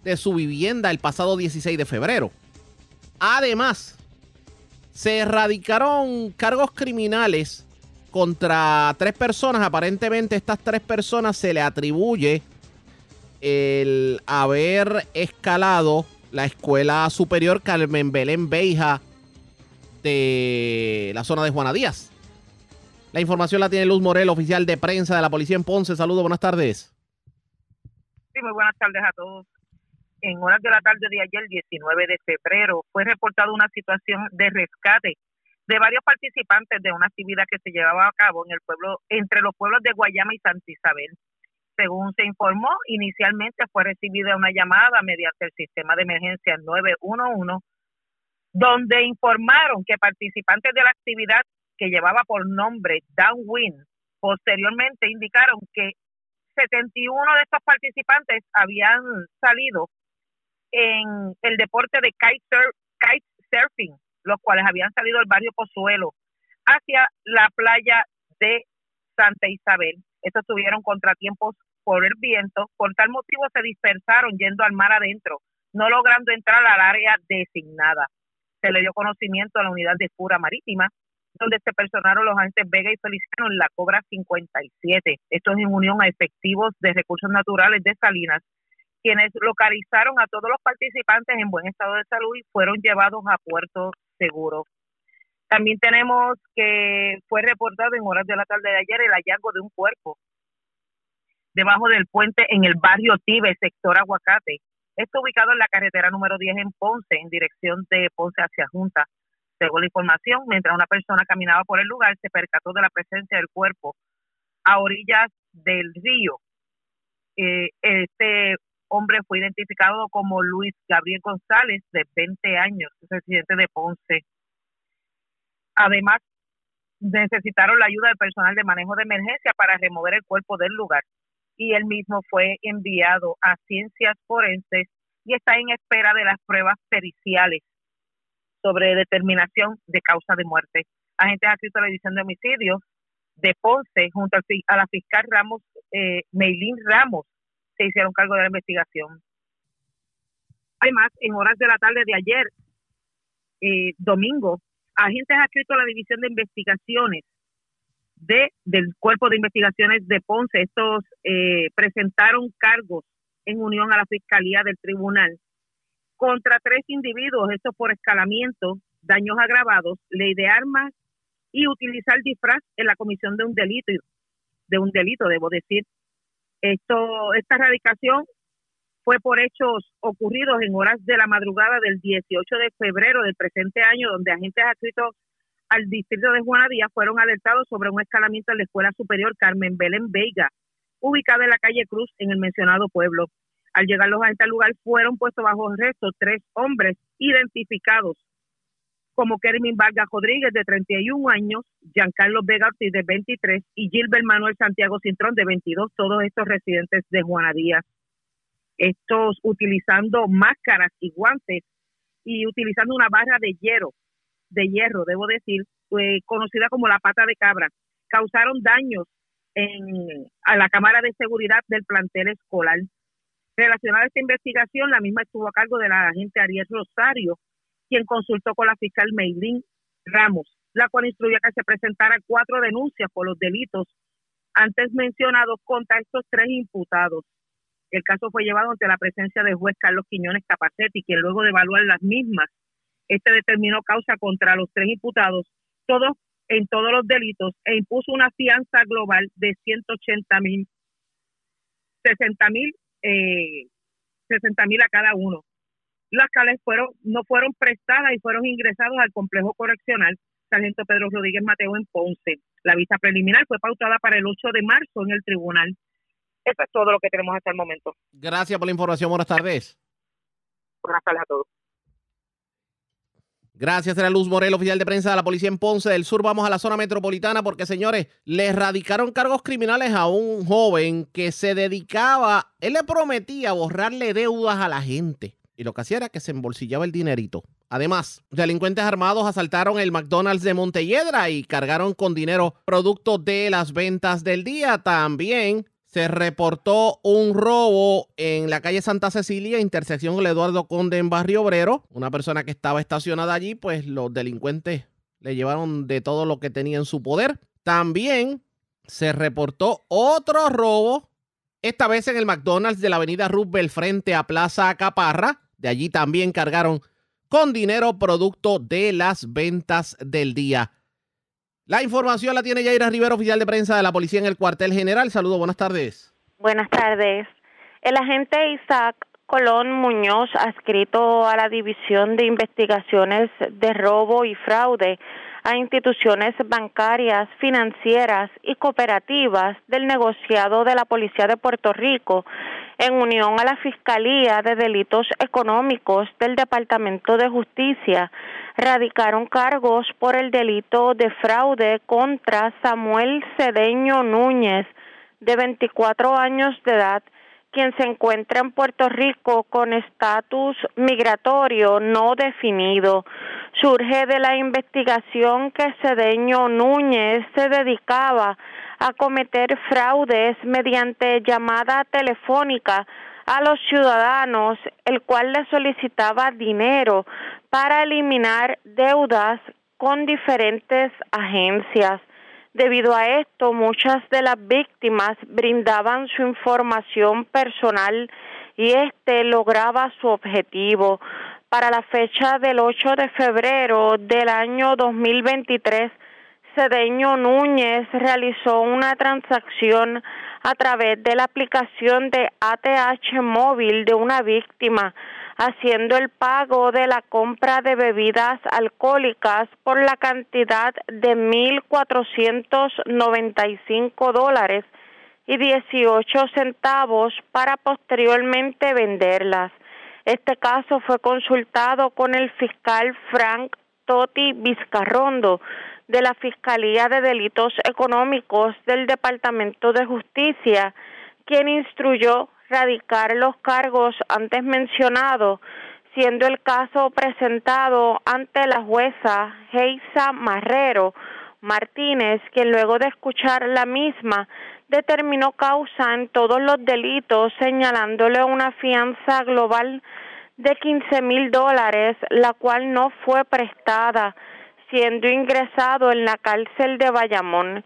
de su vivienda el pasado 16 de febrero. Además, se erradicaron cargos criminales contra tres personas. Aparentemente estas tres personas se le atribuye el haber escalado la escuela superior Carmen Belén Beija de la zona de Juana Díaz. La información la tiene Luz Morel, oficial de prensa de la policía en Ponce. Saludos, buenas tardes. Sí, muy buenas tardes a todos. en horas de la tarde de ayer, 19 de febrero, fue reportada una situación de rescate de varios participantes de una actividad que se llevaba a cabo en el pueblo, entre los pueblos de Guayama y Santa Isabel. Según se informó, inicialmente fue recibida una llamada mediante el sistema de emergencia 911, donde informaron que participantes de la actividad que llevaba por nombre Downwind, posteriormente indicaron que 71 de estos participantes habían salido en el deporte de kite surfing los cuales habían salido del barrio Pozuelo hacia la playa de Santa Isabel. Estos tuvieron contratiempos por el viento, por tal motivo se dispersaron yendo al mar adentro, no logrando entrar al área designada. Se le dio conocimiento a la unidad de Fura Marítima, donde se personaron los agentes Vega y Feliciano en la Cobra 57. Esto es en unión a efectivos de recursos naturales de Salinas, quienes localizaron a todos los participantes en buen estado de salud y fueron llevados a Puerto seguro. También tenemos que fue reportado en horas de la tarde de ayer el hallazgo de un cuerpo debajo del puente en el barrio Tibe, sector Aguacate. Está ubicado en la carretera número 10 en Ponce, en dirección de Ponce hacia Junta. Según la información, mientras una persona caminaba por el lugar, se percató de la presencia del cuerpo a orillas del río. Eh, este hombre fue identificado como Luis Gabriel González, de 20 años, residente de Ponce. Además, necesitaron la ayuda del personal de manejo de emergencia para remover el cuerpo del lugar y él mismo fue enviado a ciencias forenses y está en espera de las pruebas periciales sobre determinación de causa de muerte. Agentes adscritos a la División de Homicidios de Ponce, junto a la fiscal Ramos, eh, Meilín Ramos, se hicieron cargo de la investigación. Además, en horas de la tarde de ayer, eh, domingo, agentes adscritos a la División de Investigaciones de, del Cuerpo de Investigaciones de Ponce, estos eh, presentaron cargos en unión a la Fiscalía del Tribunal contra tres individuos, estos por escalamiento, daños agravados, ley de armas y utilizar disfraz en la comisión de un delito, de un delito, debo decir, esto, esta erradicación fue por hechos ocurridos en horas de la madrugada del 18 de febrero del presente año, donde agentes adscritos al distrito de Juana Díaz fueron alertados sobre un escalamiento en la Escuela Superior Carmen Belén Veiga, ubicada en la calle Cruz, en el mencionado pueblo. Al llegar los agentes al lugar, fueron puestos bajo arresto tres hombres identificados como Kermin Vargas Rodríguez, de 31 años, Giancarlo Vega Ortiz, de 23, y Gilbert Manuel Santiago Cintrón, de 22, todos estos residentes de Juana Díaz. Estos utilizando máscaras y guantes y utilizando una barra de hierro, de hierro, debo decir, conocida como la pata de cabra, causaron daños en, a la cámara de seguridad del plantel escolar. Relacionada a esta investigación, la misma estuvo a cargo de la agente Ariel Rosario, quien consultó con la fiscal Meilín Ramos, la cual instruyó que se presentaran cuatro denuncias por los delitos antes mencionados contra estos tres imputados. El caso fue llevado ante la presencia del juez Carlos Quiñones Capacetti, quien luego de evaluar las mismas, este determinó causa contra los tres imputados, todos en todos los delitos, e impuso una fianza global de 180 mil, 60 mil, eh, 60 mil a cada uno las cuales fueron, no fueron prestadas y fueron ingresados al complejo correccional Sargento Pedro Rodríguez Mateo en Ponce. La vista preliminar fue pautada para el 8 de marzo en el tribunal. Eso es todo lo que tenemos hasta el momento. Gracias por la información. Buenas tardes. Buenas tardes a todos. Gracias, era Luz Morel, oficial de prensa de la policía en Ponce del Sur. Vamos a la zona metropolitana porque, señores, le erradicaron cargos criminales a un joven que se dedicaba, él le prometía borrarle deudas a la gente y lo que hacía era que se embolsillaba el dinerito. Además, delincuentes armados asaltaron el McDonald's de Montelledra y cargaron con dinero producto de las ventas del día. También se reportó un robo en la calle Santa Cecilia, intersección con Eduardo Conde en Barrio Obrero. Una persona que estaba estacionada allí, pues los delincuentes le llevaron de todo lo que tenía en su poder. También se reportó otro robo, esta vez en el McDonald's de la avenida Roosevelt frente a Plaza Caparra. De allí también cargaron con dinero producto de las ventas del día. La información la tiene Yaira Rivera, oficial de prensa de la policía en el cuartel general. Saludos, buenas tardes. Buenas tardes. El agente Isaac Colón Muñoz, adscrito a la División de Investigaciones de Robo y Fraude a instituciones bancarias, financieras y cooperativas del negociado de la Policía de Puerto Rico, en unión a la Fiscalía de Delitos Económicos del Departamento de Justicia, radicaron cargos por el delito de fraude contra Samuel Cedeño Núñez, de 24 años de edad, quien se encuentra en Puerto Rico con estatus migratorio no definido. Surge de la investigación que Cedeño Núñez se dedicaba a cometer fraudes mediante llamada telefónica a los ciudadanos, el cual le solicitaba dinero para eliminar deudas con diferentes agencias. Debido a esto, muchas de las víctimas brindaban su información personal y este lograba su objetivo. Para la fecha del 8 de febrero del año 2023, Cedeño Núñez realizó una transacción a través de la aplicación de ATH móvil de una víctima haciendo el pago de la compra de bebidas alcohólicas por la cantidad de 1.495 dólares y 18 centavos para posteriormente venderlas. Este caso fue consultado con el fiscal Frank Totti Vizcarrondo de la Fiscalía de Delitos Económicos del Departamento de Justicia, quien instruyó radicar los cargos antes mencionados, siendo el caso presentado ante la jueza Geisa Marrero Martínez, quien luego de escuchar la misma determinó causa en todos los delitos, señalándole una fianza global de 15 mil dólares, la cual no fue prestada, siendo ingresado en la cárcel de Bayamón.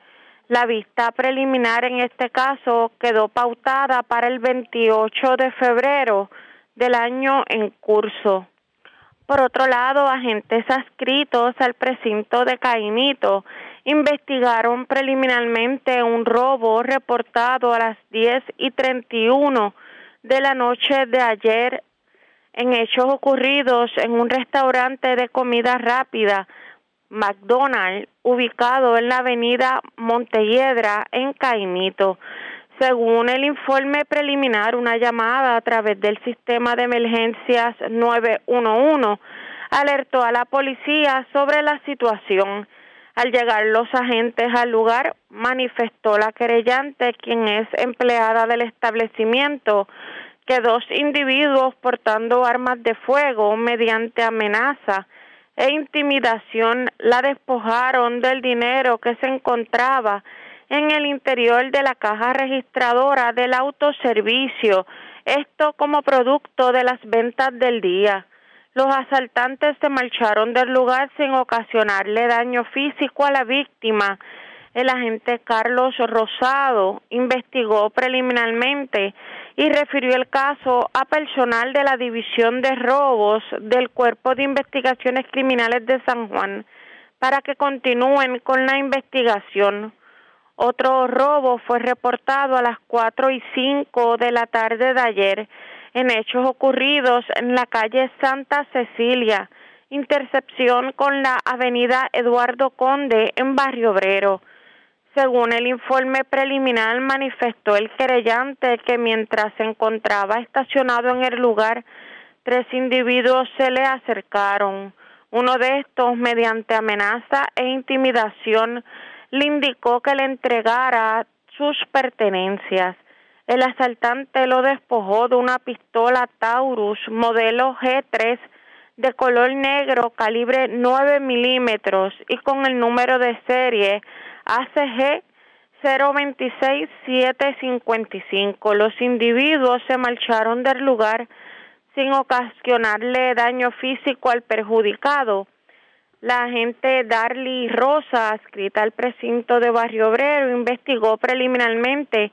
La vista preliminar en este caso quedó pautada para el 28 de febrero del año en curso. Por otro lado, agentes adscritos al precinto de Caimito investigaron preliminarmente un robo reportado a las 10 y 31 de la noche de ayer en hechos ocurridos en un restaurante de comida rápida McDonald, ubicado en la avenida Montelledra, en Caimito. Según el informe preliminar, una llamada a través del sistema de emergencias 911 alertó a la policía sobre la situación. Al llegar los agentes al lugar, manifestó la querellante, quien es empleada del establecimiento, que dos individuos portando armas de fuego mediante amenaza e intimidación la despojaron del dinero que se encontraba en el interior de la caja registradora del autoservicio, esto como producto de las ventas del día. Los asaltantes se marcharon del lugar sin ocasionarle daño físico a la víctima. El agente Carlos Rosado investigó preliminarmente y refirió el caso a personal de la División de Robos del Cuerpo de Investigaciones Criminales de San Juan para que continúen con la investigación. Otro robo fue reportado a las cuatro y cinco de la tarde de ayer en hechos ocurridos en la calle Santa Cecilia, intercepción con la avenida Eduardo Conde en Barrio Obrero. Según el informe preliminar, manifestó el querellante que mientras se encontraba estacionado en el lugar, tres individuos se le acercaron. Uno de estos, mediante amenaza e intimidación, le indicó que le entregara sus pertenencias. El asaltante lo despojó de una pistola Taurus modelo G3 de color negro calibre 9 milímetros y con el número de serie ACG 026755. Los individuos se marcharon del lugar sin ocasionarle daño físico al perjudicado. La agente Darly Rosa, adscrita al precinto de Barrio Obrero, investigó preliminarmente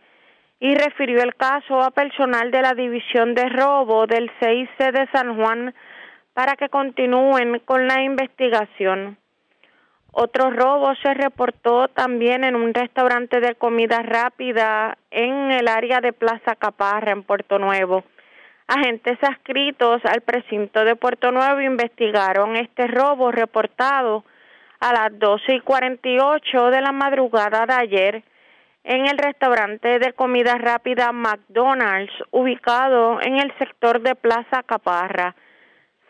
y refirió el caso a personal de la División de Robo del 6C de San Juan para que continúen con la investigación. Otro robo se reportó también en un restaurante de comida rápida en el área de Plaza Caparra, en Puerto Nuevo. Agentes adscritos al precinto de Puerto Nuevo investigaron este robo reportado a las 12 y 48 de la madrugada de ayer en el restaurante de comida rápida McDonald's ubicado en el sector de Plaza Caparra.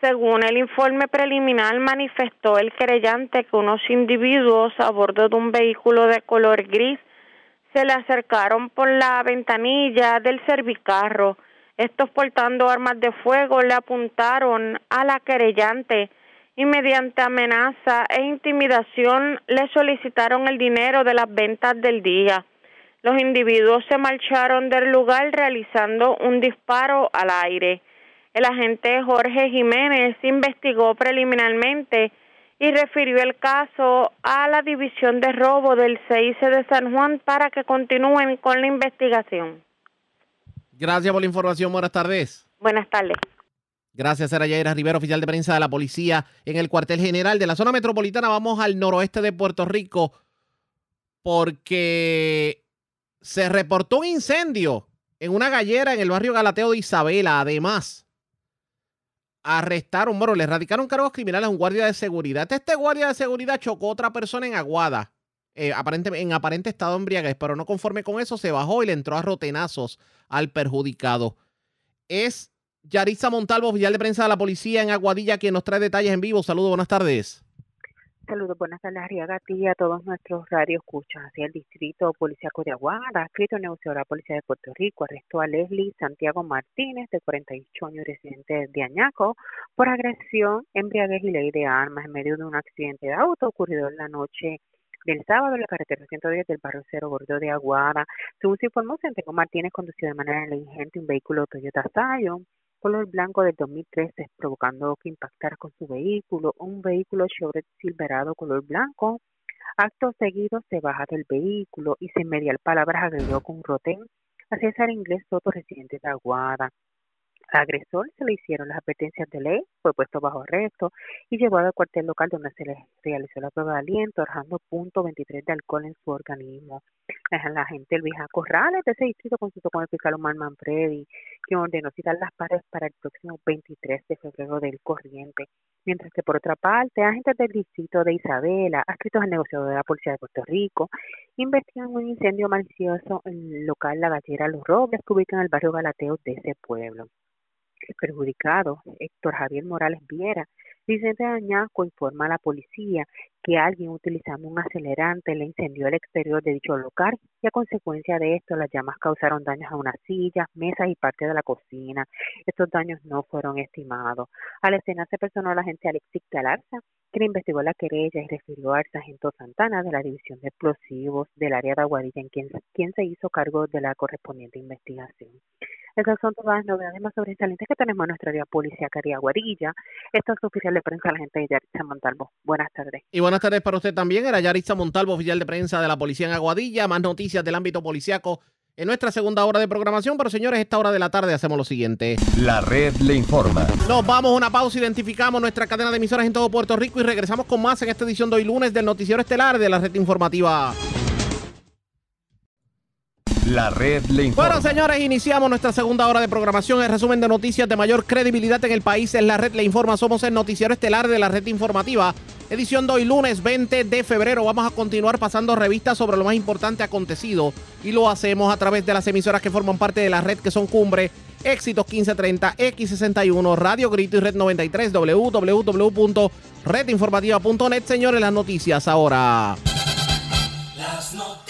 Según el informe preliminar, manifestó el querellante que unos individuos a bordo de un vehículo de color gris se le acercaron por la ventanilla del servicarro estos portando armas de fuego le apuntaron a la querellante y mediante amenaza e intimidación le solicitaron el dinero de las ventas del día. Los individuos se marcharon del lugar realizando un disparo al aire. El agente Jorge Jiménez investigó preliminarmente y refirió el caso a la División de Robo del CIC de San Juan para que continúen con la investigación. Gracias por la información. Buenas tardes. Buenas tardes. Gracias, Sara Yaira Rivera, oficial de prensa de la policía en el cuartel general de la zona metropolitana. Vamos al noroeste de Puerto Rico porque se reportó un incendio en una gallera en el barrio Galateo de Isabela. Además, arrestaron, bueno, le erradicaron cargos criminales a un guardia de seguridad. Este guardia de seguridad chocó a otra persona en Aguada. Eh, en aparente estado embriaguez, pero no conforme con eso, se bajó y le entró a rotenazos al perjudicado. Es Yaritza Montalvo, oficial de prensa de la policía en Aguadilla, quien nos trae detalles en vivo. Saludos, buenas tardes. Saludos, buenas tardes, Arriaga, y a todos nuestros escuchas hacia el distrito policíaco de Aguada. Escrito de la Policía de Puerto Rico arrestó a Leslie Santiago Martínez, de 48 años, residente de Añaco, por agresión, embriaguez y ley de armas en medio de un accidente de auto ocurrido en la noche del sábado en la carretera 110 del barrio Cero Gordo de Aguada. Según se informó, Santiago Martínez condució de manera negligente un vehículo Toyota Scion color blanco del 2013, provocando que impactara con su vehículo un vehículo Chevrolet Silverado color blanco. Acto seguido se baja del vehículo y sin mediar palabras agredió con rotén a César Inglés Soto, residente de Aguada agresor se le hicieron las advertencias de ley, fue puesto bajo arresto y llevado al cuartel local donde se le realizó la prueba de aliento, arrojando punto 23 de alcohol en su organismo. La gente Luisa Corrales de ese distrito consultó con el fiscal Omar Manfredi, quien ordenó citar las pares para el próximo 23 de febrero del corriente. Mientras que por otra parte, agentes del distrito de Isabela, adscritos al negociador de la Policía de Puerto Rico, investigan un incendio malicioso en el local La Gallera Los Robles, que ubica en el barrio Galateo de ese pueblo perjudicado, Héctor Javier Morales Viera, Vicente Añasco informa a la policía que alguien utilizando un acelerante le incendió el exterior de dicho local y a consecuencia de esto las llamas causaron daños a unas sillas, mesas y parte de la cocina. Estos daños no fueron estimados. A la escena se personó la agente Alexis Galarza, quien investigó la querella y refirió al sargento Santana de la División de Explosivos del área de Aguadilla, en quien, quien se hizo cargo de la correspondiente investigación. Esas son todas las novedades más sobresalientes que tenemos en nuestra área policía de Aguadilla. Esto es oficial de prensa la gente de Yaritza Montalvo. Buenas tardes. Y buenas tardes para usted también. Era Yaritza Montalvo, oficial de prensa de la policía en Aguadilla. Más noticias del ámbito policiaco en nuestra segunda hora de programación. Pero señores, esta hora de la tarde hacemos lo siguiente. La red le informa. Nos vamos a una pausa, identificamos nuestra cadena de emisoras en todo Puerto Rico y regresamos con más en esta edición de hoy lunes del Noticiero Estelar de la red informativa. La red le informa. Bueno, señores, iniciamos nuestra segunda hora de programación. El resumen de noticias de mayor credibilidad en el país es La Red Le Informa. Somos el noticiero estelar de la red informativa. Edición de hoy, lunes 20 de febrero. Vamos a continuar pasando revistas sobre lo más importante acontecido. Y lo hacemos a través de las emisoras que forman parte de la red, que son Cumbre, Éxitos 1530, X61, Radio Grito y Red 93, www.redinformativa.net. Señores, las noticias ahora. Las noticias.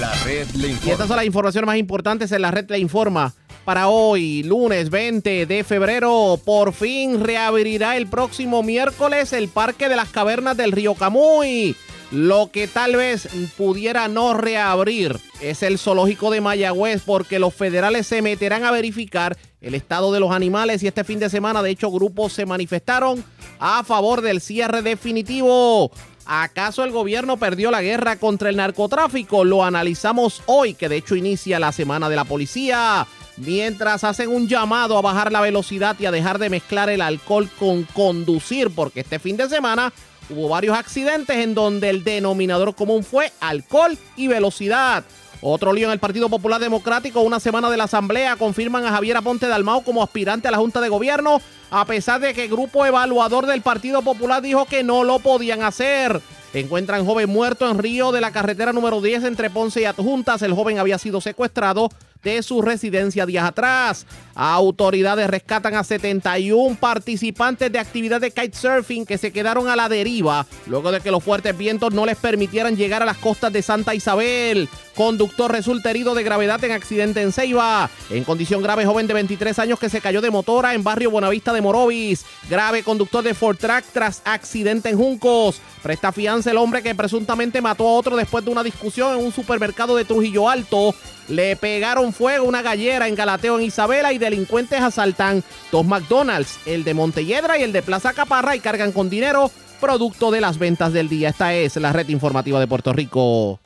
La red le informa. Y estas son las informaciones más importantes en la red le informa. Para hoy, lunes 20 de febrero, por fin reabrirá el próximo miércoles el Parque de las Cavernas del Río Camuy. Lo que tal vez pudiera no reabrir es el zoológico de Mayagüez porque los federales se meterán a verificar el estado de los animales y este fin de semana de hecho grupos se manifestaron a favor del cierre definitivo. ¿Acaso el gobierno perdió la guerra contra el narcotráfico? Lo analizamos hoy, que de hecho inicia la semana de la policía. Mientras hacen un llamado a bajar la velocidad y a dejar de mezclar el alcohol con conducir, porque este fin de semana hubo varios accidentes en donde el denominador común fue alcohol y velocidad. Otro lío en el Partido Popular Democrático, una semana de la Asamblea, confirman a Javier Aponte Dalmau como aspirante a la Junta de Gobierno, a pesar de que el grupo evaluador del Partido Popular dijo que no lo podían hacer. Encuentran joven muerto en Río de la carretera número 10 entre Ponce y Adjuntas. El joven había sido secuestrado de su residencia días atrás. Autoridades rescatan a 71 participantes de actividad de kitesurfing que se quedaron a la deriva luego de que los fuertes vientos no les permitieran llegar a las costas de Santa Isabel. Conductor resulta herido de gravedad en accidente en Ceiba. En condición grave, joven de 23 años que se cayó de motora en barrio Buenavista de Morovis. Grave conductor de Ford Track tras accidente en Juncos. Presta fianza el hombre que presuntamente mató a otro después de una discusión en un supermercado de Trujillo Alto. Le pegaron fuego una gallera en Galateo en Isabela y delincuentes asaltan dos McDonald's, el de Montelledra y el de Plaza Caparra y cargan con dinero producto de las ventas del día. Esta es la red informativa de Puerto Rico.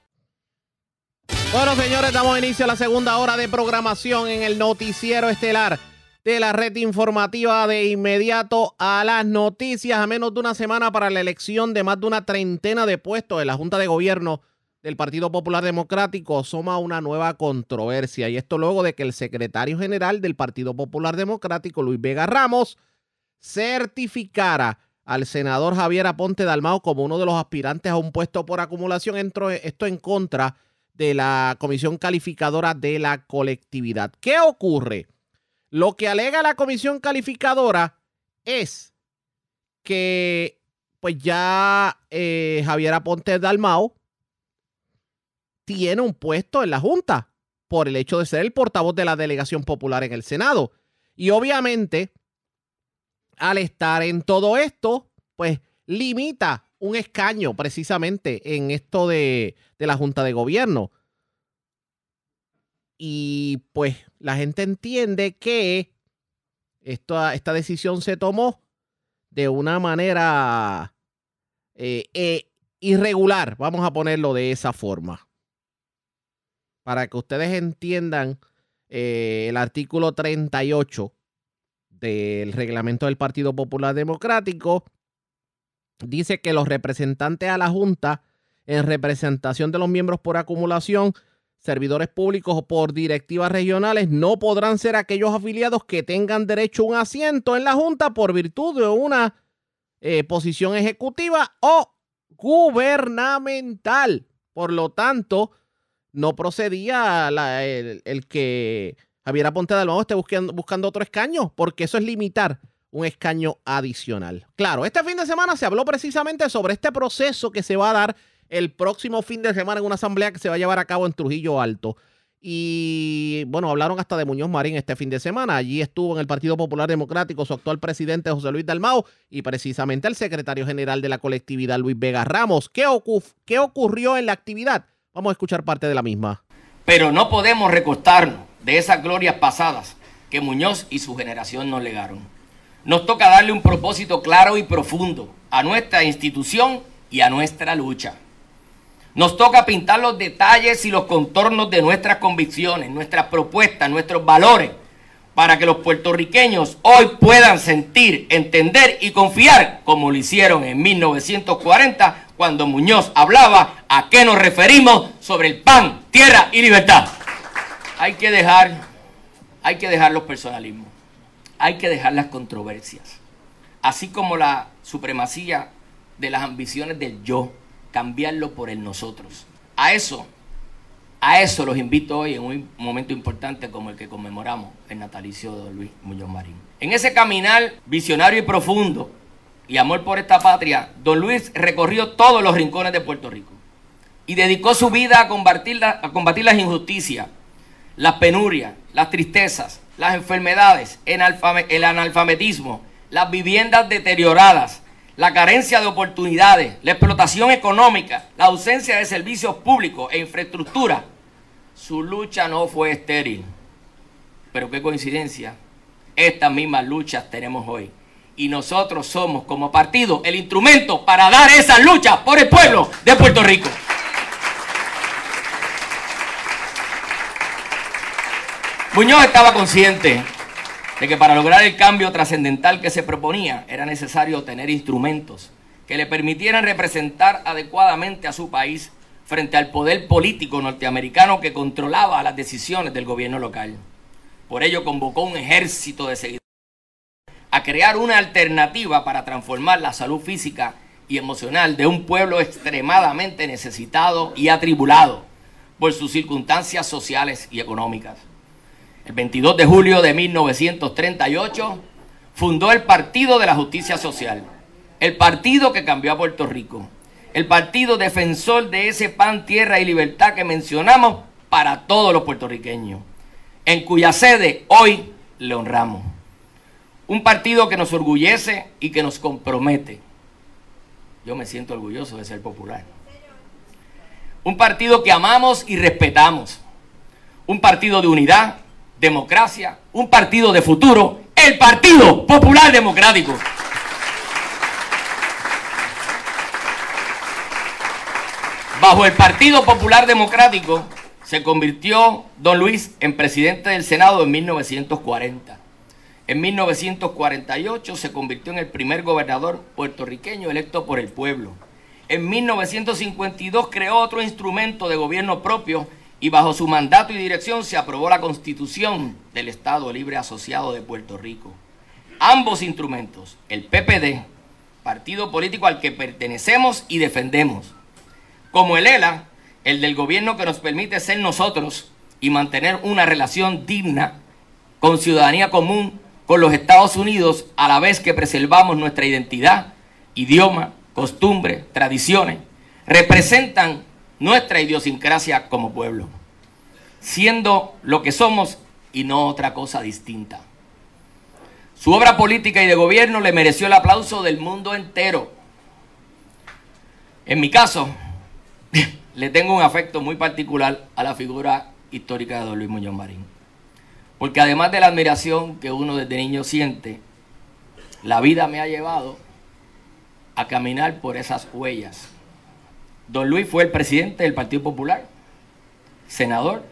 Bueno, señores, damos inicio a la segunda hora de programación en el noticiero estelar de la red informativa de inmediato a las noticias a menos de una semana para la elección de más de una treintena de puestos de la Junta de Gobierno del Partido Popular Democrático soma una nueva controversia y esto luego de que el secretario general del Partido Popular Democrático, Luis Vega Ramos, certificara al senador Javier Aponte Dalmao como uno de los aspirantes a un puesto por acumulación. Esto en contra de la Comisión Calificadora de la Colectividad. ¿Qué ocurre? Lo que alega la Comisión Calificadora es que pues ya eh, Javier Aponte Dalmao tiene un puesto en la Junta por el hecho de ser el portavoz de la delegación popular en el Senado. Y obviamente, al estar en todo esto, pues limita un escaño precisamente en esto de, la Junta de Gobierno. Y pues la gente entiende que esta, esta decisión se tomó de una manera eh, eh, irregular, vamos a ponerlo de esa forma. Para que ustedes entiendan eh, el artículo 38 del reglamento del Partido Popular Democrático, dice que los representantes a la Junta, en representación de los miembros por acumulación, servidores públicos o por directivas regionales, no podrán ser aquellos afiliados que tengan derecho a un asiento en la Junta por virtud de una eh, posición ejecutiva o gubernamental. Por lo tanto, no procedía el, que Javier Aponte de esté buscando, buscando otro escaño, porque eso es limitar un escaño adicional. Claro, este fin de semana se habló precisamente sobre este proceso que se va a dar el próximo fin de semana en una asamblea que se va a llevar a cabo en Trujillo Alto. Y bueno, hablaron hasta de Muñoz Marín este fin de semana. Allí estuvo en el Partido Popular Democrático su actual presidente José Luis Dalmau y precisamente el secretario general de la colectividad Luis Vega Ramos. ¿Qué, ¿Qué ocurrió en la actividad? Vamos a escuchar parte de la misma. Pero no podemos recostarnos de esas glorias pasadas que Muñoz y su generación nos legaron. Nos toca darle un propósito claro y profundo a nuestra institución y a nuestra lucha. Nos toca pintar los detalles y los contornos de nuestras convicciones, nuestras propuestas, nuestros valores, para que los puertorriqueños hoy puedan sentir, entender y confiar como lo hicieron en 1940 cuando Muñoz hablaba a qué nos referimos sobre el pan, tierra y libertad. Hay que dejar, hay que dejar los personalismos hay que dejar las controversias, así como la supremacía de las ambiciones del yo, cambiarlo por el nosotros. A eso, a eso los invito hoy en un momento importante como el que conmemoramos el natalicio de Luis Muñoz Marín. En ese caminar visionario y profundo y amor por esta patria, don Luis recorrió todos los rincones de Puerto Rico y dedicó su vida a combatir, a combatir las injusticias, las penurias, las tristezas, las enfermedades, el analfabetismo, las viviendas deterioradas, la carencia de oportunidades, la explotación económica, la ausencia de servicios públicos e infraestructura. Su lucha no fue estéril. Pero qué coincidencia, estas mismas luchas tenemos hoy. Y nosotros somos como partido el instrumento para dar esa lucha por el pueblo de Puerto Rico. Muñoz estaba consciente de que para lograr el cambio trascendental que se proponía era necesario tener instrumentos que le permitieran representar adecuadamente a su país frente al poder político norteamericano que controlaba las decisiones del gobierno local. Por ello convocó un ejército de seguidores a crear una alternativa para transformar la salud física y emocional de un pueblo extremadamente necesitado y atribulado por sus circunstancias sociales y económicas. El 22 de julio de 1938 fundó el Partido de la Justicia Social, el partido que cambió a Puerto Rico, el partido defensor de ese pan, tierra y libertad que mencionamos para todos los puertorriqueños, en cuya sede hoy le honramos. Un partido que nos orgullece y que nos compromete. Yo me siento orgulloso de ser popular. Un partido que amamos y respetamos. Un partido de unidad, democracia, un partido de futuro, el Partido Popular Democrático. Bajo el Partido Popular Democrático se convirtió don Luis en presidente del Senado en 1940. En 1948 se convirtió en el primer gobernador puertorriqueño electo por el pueblo. En 1952 creó otro instrumento de gobierno propio y bajo su mandato y dirección se aprobó la constitución del Estado Libre Asociado de Puerto Rico. Ambos instrumentos, el PPD, partido político al que pertenecemos y defendemos, como el ELA, el del gobierno que nos permite ser nosotros y mantener una relación digna con ciudadanía común con los Estados Unidos a la vez que preservamos nuestra identidad, idioma, costumbre, tradiciones, representan nuestra idiosincrasia como pueblo, siendo lo que somos y no otra cosa distinta. Su obra política y de gobierno le mereció el aplauso del mundo entero. En mi caso, (laughs) le tengo un afecto muy particular a la figura histórica de don Luis Muñoz Marín. Porque además de la admiración que uno desde niño siente, la vida me ha llevado a caminar por esas huellas. Don Luis fue el presidente del Partido Popular, senador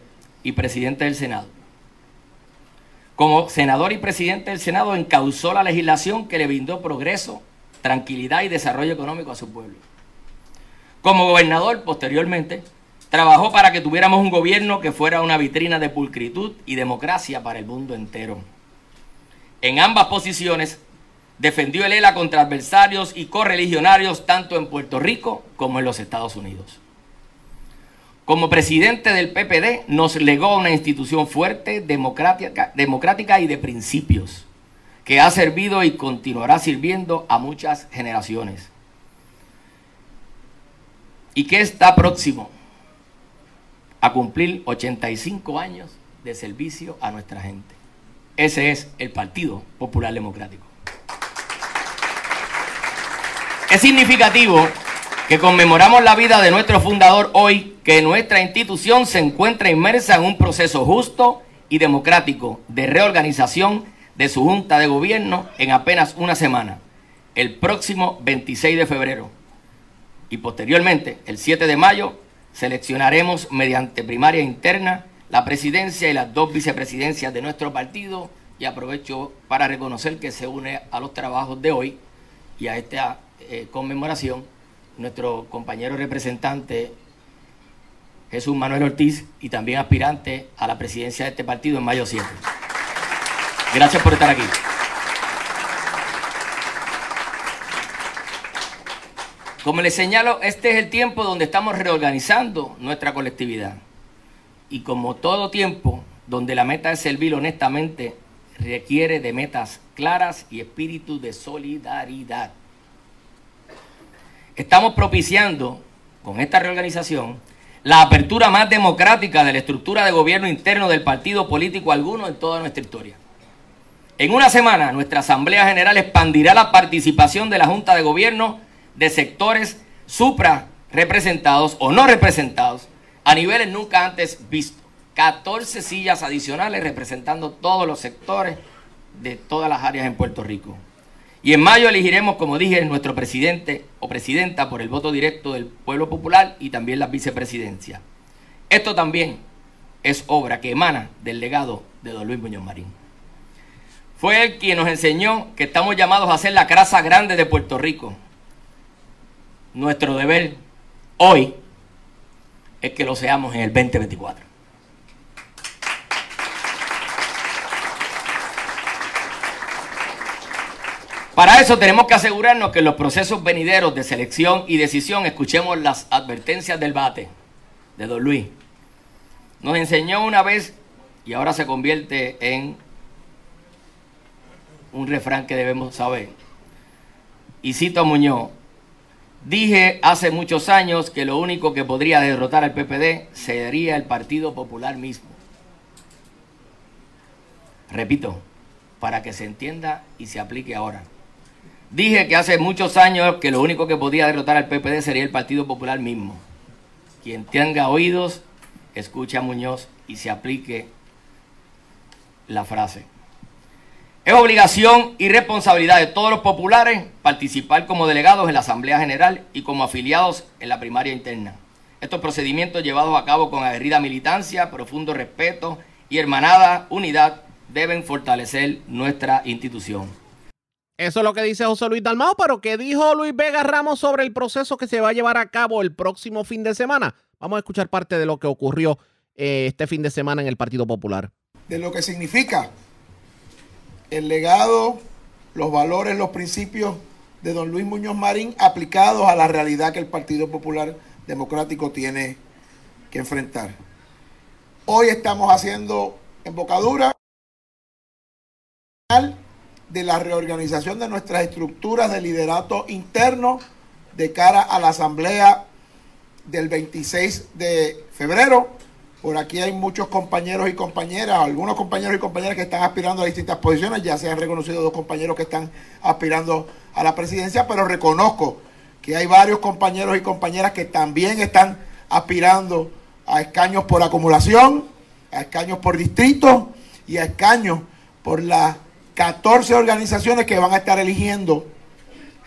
y presidente del Senado. Como senador y presidente del Senado encauzó la legislación que le brindó progreso, tranquilidad y desarrollo económico a su pueblo. Como gobernador, posteriormente, trabajó para que tuviéramos un gobierno que fuera una vitrina de pulcritud y democracia para el mundo entero. En ambas posiciones defendió el ELA contra adversarios y correligionarios tanto en Puerto Rico como en los Estados Unidos. Como presidente del PPD nos legó una institución fuerte, democrática, democrática y de principios, que ha servido y continuará sirviendo a muchas generaciones y que está próximo a cumplir 85 años de servicio a nuestra gente. Ese es el Partido Popular Democrático. Es significativo que conmemoramos la vida de nuestro fundador hoy, que nuestra institución se encuentra inmersa en un proceso justo y democrático de reorganización de su junta de gobierno en apenas una semana, el próximo 26 de febrero. Y posteriormente, el 7 de mayo, seleccionaremos mediante primaria interna la presidencia y las dos vicepresidencias de nuestro partido y aprovecho para reconocer que se une a los trabajos de hoy y a esta eh, conmemoración nuestro compañero representante Jesús Manuel Ortiz y también aspirante a la presidencia de este partido en mayo 7. Gracias por estar aquí. Como les señalo, este es el tiempo donde estamos reorganizando nuestra colectividad. Y como todo tiempo donde la meta de servir honestamente requiere de metas claras y espíritu de solidaridad. Estamos propiciando con esta reorganización la apertura más democrática de la estructura de gobierno interno del partido político alguno en toda nuestra historia. En una semana, nuestra Asamblea General expandirá la participación de la Junta de Gobierno de sectores supra representados o no representados a niveles nunca antes vistos. 14 sillas adicionales representando todos los sectores de todas las áreas en Puerto Rico. Y en mayo elegiremos, como dije, nuestro presidente o presidenta por el voto directo del pueblo popular y también la vicepresidencia. Esto también es obra que emana del legado de don Luis Muñoz Marín. Fue él quien nos enseñó que estamos llamados a ser la casa grande de Puerto Rico, nuestro deber hoy es que lo seamos en el 2024. Para eso tenemos que asegurarnos que en los procesos venideros de selección y decisión escuchemos las advertencias del bate de Don Luis. Nos enseñó una vez y ahora se convierte en un refrán que debemos saber. Y cito a Muñoz, dije hace muchos años que lo único que podría derrotar al PPD sería el Partido Popular mismo. Repito, para que se entienda y se aplique ahora. Dije que hace muchos años que lo único que podía derrotar al PPD sería el Partido Popular mismo. Quien tenga oídos, escuche a Muñoz y se aplique la frase. Es obligación y responsabilidad de todos los populares participar como delegados en la Asamblea General y como afiliados en la primaria interna. Estos procedimientos llevados a cabo con aguerrida militancia, profundo respeto y hermanada unidad deben fortalecer nuestra institución. Eso es lo que dice José Luis Dalmao, pero ¿qué dijo Luis Vega Ramos sobre el proceso que se va a llevar a cabo el próximo fin de semana? Vamos a escuchar parte de lo que ocurrió eh, este fin de semana en el Partido Popular. De lo que significa el legado, los valores, los principios de don Luis Muñoz Marín aplicados a la realidad que el Partido Popular Democrático tiene que enfrentar. Hoy estamos haciendo embocadura de la reorganización de nuestras estructuras de liderato interno de cara a la asamblea del 26 de febrero. Por aquí hay muchos compañeros y compañeras, algunos compañeros y compañeras que están aspirando a distintas posiciones. Ya se han reconocido dos compañeros que están aspirando a la presidencia, pero reconozco que hay varios compañeros y compañeras que también están aspirando a escaños por acumulación, a escaños por distrito y a escaños por la 14 organizaciones que van a estar eligiendo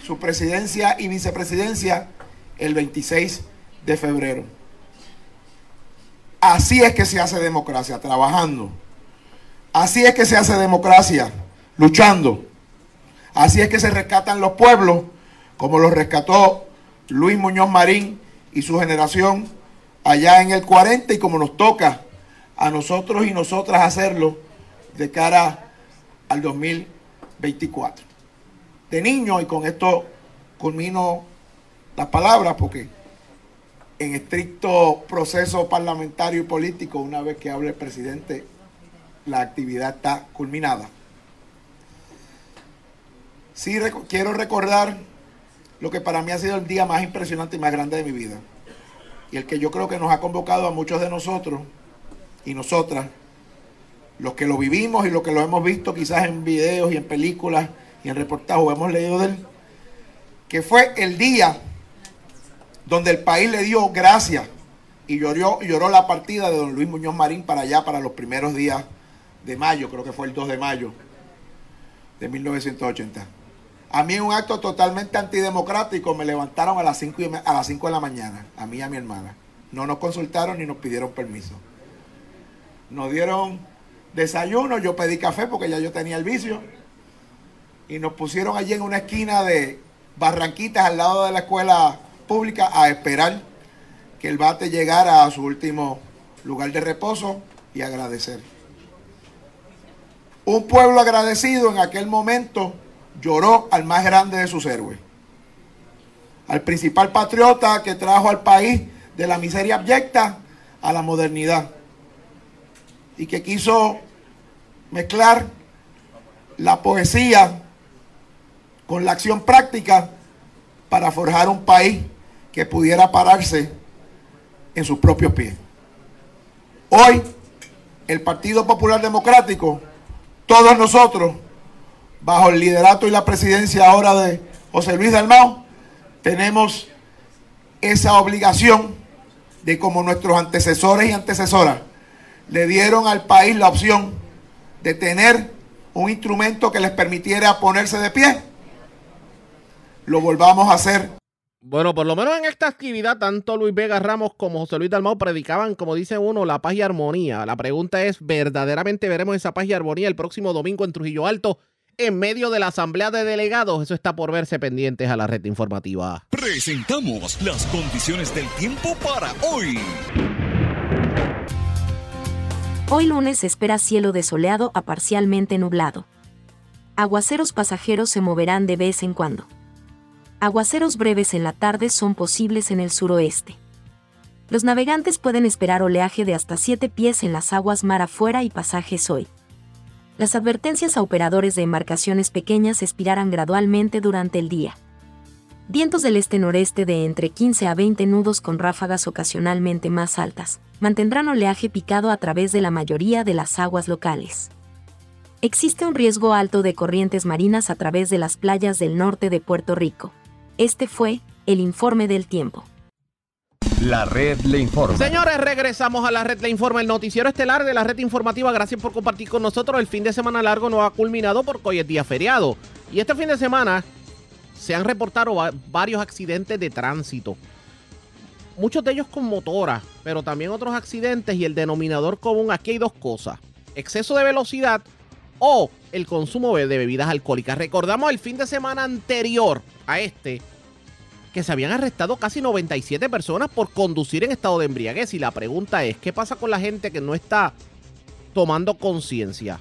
su presidencia y vicepresidencia el 26 de febrero. Así es que se hace democracia, trabajando. Así es que se hace democracia, luchando. Así es que se rescatan los pueblos, como los rescató Luis Muñoz Marín y su generación allá en el 40 y como nos toca a nosotros y nosotras hacerlo de cara al 2024. De niño, y con esto culmino las palabras, porque en estricto proceso parlamentario y político, una vez que hable el presidente, la actividad está culminada. Sí quiero recordar lo que para mí ha sido el día más impresionante y más grande de mi vida. Y el que yo creo que nos ha convocado a muchos de nosotros y nosotras los que lo vivimos y los que lo hemos visto quizás en videos y en películas y en reportajes o hemos leído de él, que fue el día donde el país le dio gracias y lloró, lloró la partida de don Luis Muñoz Marín para allá, para los primeros días de mayo, creo que fue el 2 de mayo de 1980. A mí un acto totalmente antidemocrático, me levantaron a las 5 a las 5 de la mañana, a mí y a mi hermana. No nos consultaron ni nos pidieron permiso. Nos dieron desayuno, yo pedí café porque ya yo tenía el vicio. Y nos pusieron allí en una esquina de Barranquitas al lado de la escuela pública a esperar que el bate llegara a su último lugar de reposo y agradecer. Un pueblo agradecido en aquel momento lloró al más grande de sus héroes, al principal patriota que trajo al país de la miseria abyecta a la modernidad y que quiso mezclar la poesía con la acción práctica para forjar un país que pudiera pararse en sus propios pies. Hoy, el Partido Popular Democrático, todos nosotros, bajo el liderato y la presidencia ahora de José Luis Dalmao, tenemos esa obligación de como nuestros antecesores y antecesoras le dieron al país la opción de tener un instrumento que les permitiera ponerse de pie, lo volvamos a hacer. Bueno, por lo menos en esta actividad, tanto Luis Vega Ramos como José Luis Dalmau predicaban, como dice uno, la paz y armonía. La pregunta es, ¿verdaderamente veremos esa paz y armonía el próximo domingo en Trujillo Alto? en medio de la asamblea de delegados. Eso está por verse pendientes a la red informativa. Presentamos las condiciones del tiempo para hoy. Hoy lunes se espera cielo desoleado a parcialmente nublado. Aguaceros pasajeros se moverán de vez en cuando. Aguaceros breves en la tarde son posibles en el suroeste. Los navegantes pueden esperar oleaje de hasta 7 pies en las aguas mar afuera y pasajes hoy. Las advertencias a operadores de embarcaciones pequeñas expirarán gradualmente durante el día. Vientos del este-noreste de entre 15 a 20 nudos con ráfagas ocasionalmente más altas, mantendrán oleaje picado a través de la mayoría de las aguas locales. Existe un riesgo alto de corrientes marinas a través de las playas del norte de Puerto Rico. Este fue el informe del tiempo. La red le informa. Señores, regresamos a la red le informa, el noticiero estelar de la red informativa. Gracias por compartir con nosotros. El fin de semana largo no ha culminado porque hoy es día feriado. Y este fin de semana se han reportado varios accidentes de tránsito. Muchos de ellos con motora, pero también otros accidentes y el denominador común. Aquí hay dos cosas. Exceso de velocidad o el consumo de bebidas alcohólicas. Recordamos el fin de semana anterior a este que se habían arrestado casi 97 personas por conducir en estado de embriaguez. Y la pregunta es, ¿qué pasa con la gente que no está tomando conciencia?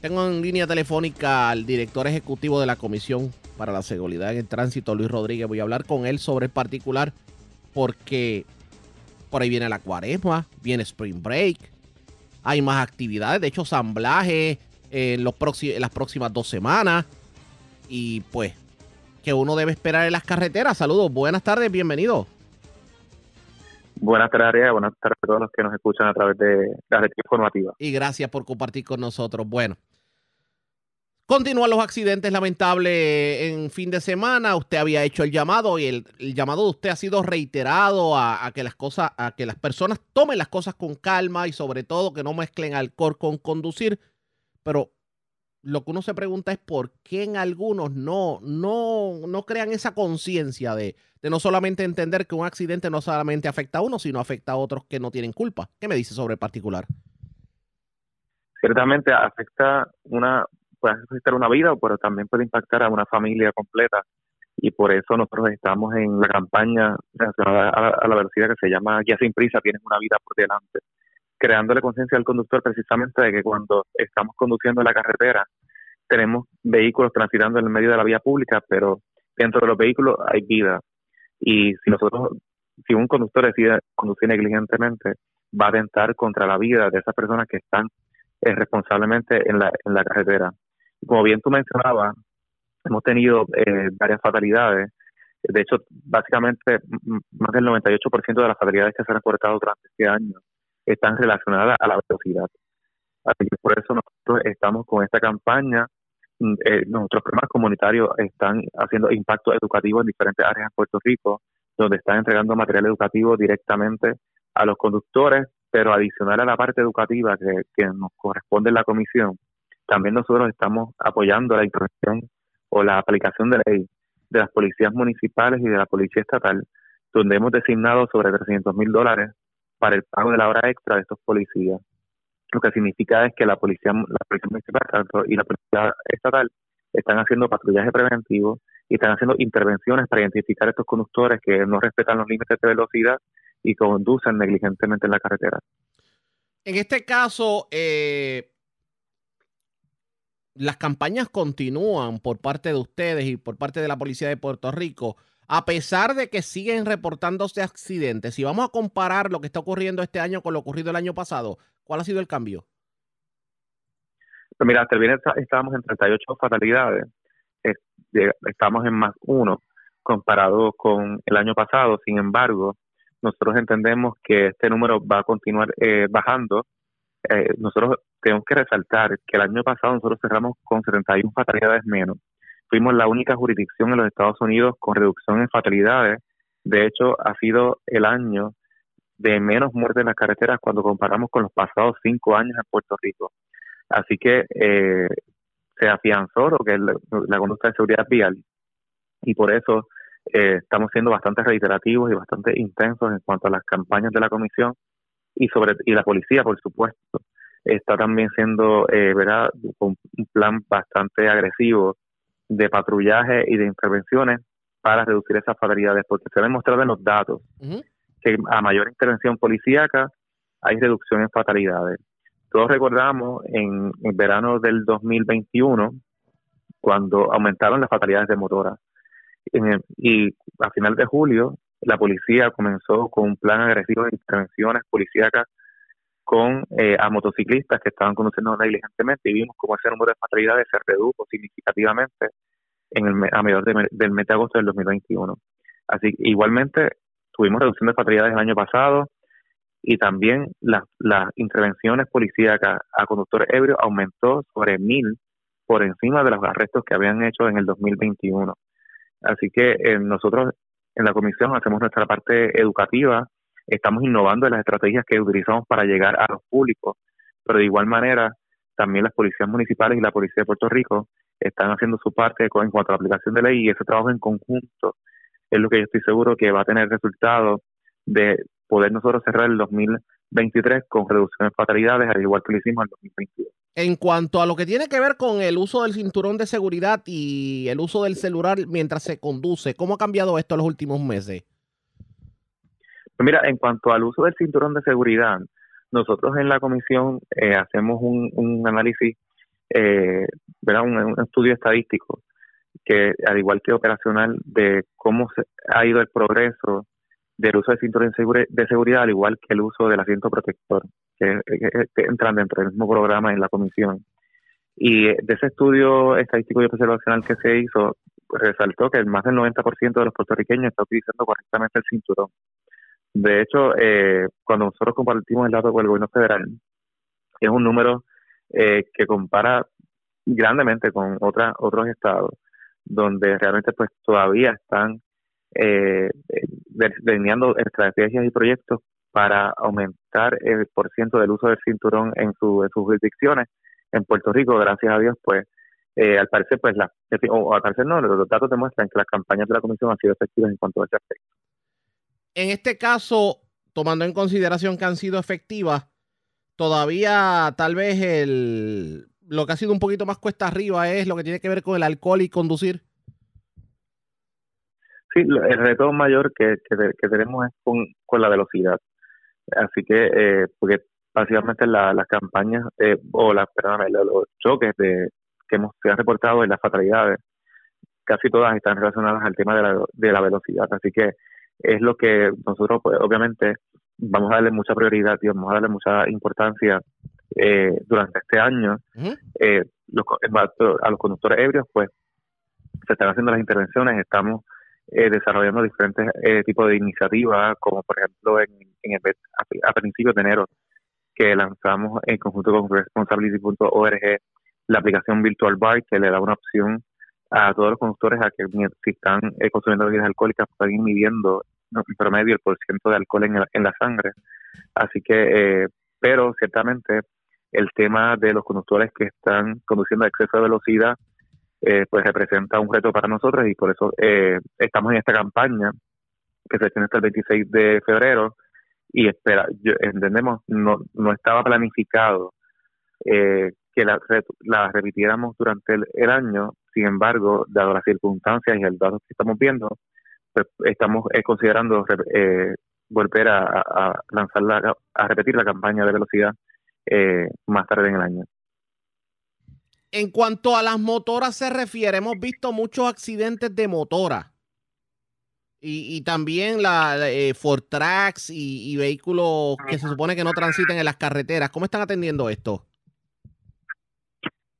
Tengo en línea telefónica al director ejecutivo de la Comisión para la Seguridad en el Tránsito, Luis Rodríguez. Voy a hablar con él sobre el particular porque por ahí viene la cuaresma, viene Spring Break, hay más actividades, de hecho, ensamblaje en, los en las próximas dos semanas. Y pues que uno debe esperar en las carreteras. Saludos, buenas tardes, bienvenido. Buenas tardes, buenas tardes a todos los que nos escuchan a través de la red informativa. Y gracias por compartir con nosotros. Bueno, continúan los accidentes lamentables en fin de semana. Usted había hecho el llamado y el, llamado de usted ha sido reiterado a, que las cosas, a que las personas tomen las cosas con calma y sobre todo que no mezclen alcohol con conducir. Pero lo que uno se pregunta es por qué en algunos no, no, no crean esa conciencia de, de, no solamente entender que un accidente no solamente afecta a uno, sino afecta a otros que no tienen culpa. ¿Qué me dice sobre el particular? Ciertamente afecta una, puede afectar una vida, pero también puede impactar a una familia completa. Y por eso nosotros estamos en la campaña relacionada a, la velocidad que se llama Guía sin prisa, tienes una vida por delante creándole conciencia al conductor precisamente de que cuando estamos conduciendo la carretera tenemos vehículos transitando en el medio de la vía pública, pero dentro de los vehículos hay vida. Y si nosotros, si un conductor decide conducir negligentemente, va a atentar contra la vida de esas personas que están eh, responsablemente en en la carretera. Como bien tú mencionabas, hemos tenido eh, varias fatalidades. De hecho, básicamente, más del 98% de las fatalidades que se han reportado durante este año están relacionadas a la velocidad. Así que por eso nosotros estamos con esta campaña. Mm, eh, nuestros programas comunitarios están haciendo impacto educativo en diferentes áreas en Puerto Rico, donde están entregando material educativo directamente a los conductores, pero adicional a la parte educativa que, que nos corresponde en la comisión, también nosotros estamos apoyando la intervención o la aplicación de ley de las policías municipales y de la policía estatal, donde hemos designado sobre 300 mil dólares para el pago de la hora extra de estos policías. Lo que significa es que la policía, la policía municipal y la policía estatal están haciendo patrullaje preventivo y están haciendo intervenciones para identificar a estos conductores que no respetan los límites de velocidad y conducen negligentemente en la carretera. En este caso, eh, las campañas continúan por parte de ustedes y por parte de la Policía de Puerto Rico a pesar de que siguen reportándose accidentes, si vamos a comparar lo que está ocurriendo este año con lo ocurrido el año pasado, ¿cuál ha sido el cambio? Pues mira, hasta el viernes estábamos en 38 fatalidades, estamos en más uno comparado con el año pasado. Sin embargo, nosotros entendemos que este número va a continuar eh, bajando. Eh, nosotros tenemos que resaltar que el año pasado nosotros cerramos con 71 fatalidades menos fuimos la única jurisdicción en los Estados Unidos con reducción en fatalidades. De hecho, ha sido el año de menos muertes en las carreteras cuando comparamos con los pasados cinco años en Puerto Rico. Así que eh, se afianzó lo que es la, conducta de seguridad vial y por eso eh, estamos siendo bastante reiterativos y bastante intensos en cuanto a las campañas de la comisión y sobre y la policía, por supuesto, está también siendo, eh, ¿verdad?, un plan bastante agresivo de patrullaje y de intervenciones para reducir esas fatalidades, porque se ha demostrado en los datos que a mayor intervención policíaca, hay reducción en fatalidades. Todos recordamos en el verano del 2021, cuando aumentaron las fatalidades de motora. y a final de julio, la policía comenzó con un plan agresivo de intervenciones policíacas con eh, a motociclistas que estaban conduciendo negligentemente y vimos cómo ese número de fatalidades se redujo significativamente en el, a mediados del mes de agosto del 2021. Así igualmente tuvimos reducción de fatalidades el año pasado y también las intervenciones policíacas a conductores ebrios aumentó sobre mil por encima de los arrestos que habían hecho en el 2021. Así que eh, nosotros en la comisión hacemos nuestra parte educativa, estamos innovando en las estrategias que utilizamos para llegar a los públicos, pero de igual manera también las policías municipales y la policía de Puerto Rico están haciendo su parte en cuanto a la aplicación de ley y ese trabajo en conjunto es lo que yo estoy seguro que va a tener resultado de poder nosotros cerrar el 2023 con reducción de fatalidades, al igual que lo hicimos en el 2022. En cuanto a lo que tiene que ver con el uso del cinturón de seguridad y el uso del celular mientras se conduce, ¿cómo ha cambiado esto en los últimos meses? Pues mira, en cuanto al uso del cinturón de seguridad, nosotros en la comisión eh, hacemos un, análisis, eh, Un, un, estudio estadístico que, al igual que operacional, de cómo se ha ido el progreso del uso del cinturón de seguridad, al igual que el uso del asiento protector, que, entran dentro del mismo programa en la comisión. Y de ese estudio estadístico y observacional que se hizo, resaltó que más del 90% de los puertorriqueños está utilizando correctamente el cinturón. De hecho, eh, cuando nosotros compartimos el dato con el gobierno federal, es un número eh, que compara grandemente con otras otros estados, donde realmente pues todavía están eh, delineando estrategias y proyectos para aumentar el porciento del uso del cinturón en, su, sus jurisdicciones. En Puerto Rico, gracias a Dios, pues eh, al parecer, pues la, o al parecer no, los datos demuestran que las campañas de la Comisión han sido efectivas en cuanto a ese aspecto. En este caso, tomando en consideración que han sido efectivas, todavía tal vez el, lo que ha sido un poquito más cuesta arriba es lo que tiene que ver con el alcohol y conducir. Sí, el reto mayor que, que, tenemos es con, con, la velocidad. Así que, eh, porque básicamente las campañas eh, o las, los choques de, que hemos, se han reportado en las fatalidades, casi todas están relacionadas al tema de la, de la velocidad. Así que es lo que nosotros, pues, obviamente, vamos a darle mucha prioridad y vamos a darle mucha importancia eh, durante este año. Eh, a los conductores ebrios, pues, se están haciendo las intervenciones, estamos eh, desarrollando diferentes eh, tipos de iniciativas, como por ejemplo en, a, principios de enero, que lanzamos en conjunto con responsibility.org la aplicación Virtual Bar, que le da una opción a todos los conductores a que si están eh, consumiendo bebidas alcohólicas puedan midiendo en promedio el porcentaje de alcohol en, en la sangre. Así que, pero ciertamente el tema de los conductores que están conduciendo a exceso de velocidad eh, pues representa un reto para nosotros y por eso eh, estamos en esta campaña que se tiene hasta el 26 de febrero y espera, entendemos, no, no estaba planificado eh, que la, la repitiéramos durante el, año, sin embargo, dado las circunstancias y el dato que estamos viendo, pues estamos considerando volver a, a, lanzar la, a repetir la campaña de velocidad más tarde en el año. En cuanto a las motoras se refiere, hemos visto muchos accidentes de motora. Y, también la eh, Fortrax y, vehículos que se supone que no transiten en las carreteras. ¿Cómo están atendiendo esto?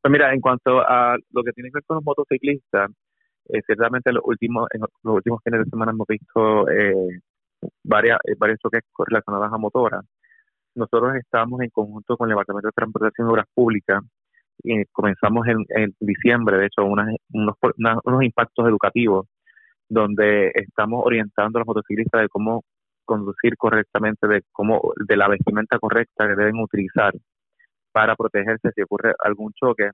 Pues mira, en cuanto a lo que tiene que ver con los motociclistas, eh, ciertamente en los últimos, en los últimos fines de semana hemos visto eh, varias, eh, varios choques relacionados a motoras. Nosotros estamos en conjunto con el Departamento de Transportación y Obras Públicas y comenzamos en, diciembre, de hecho, unos, unos impactos educativos donde estamos orientando a los motociclistas de cómo conducir correctamente, de cómo de la vestimenta correcta que deben utilizar para protegerse si ocurre algún choque,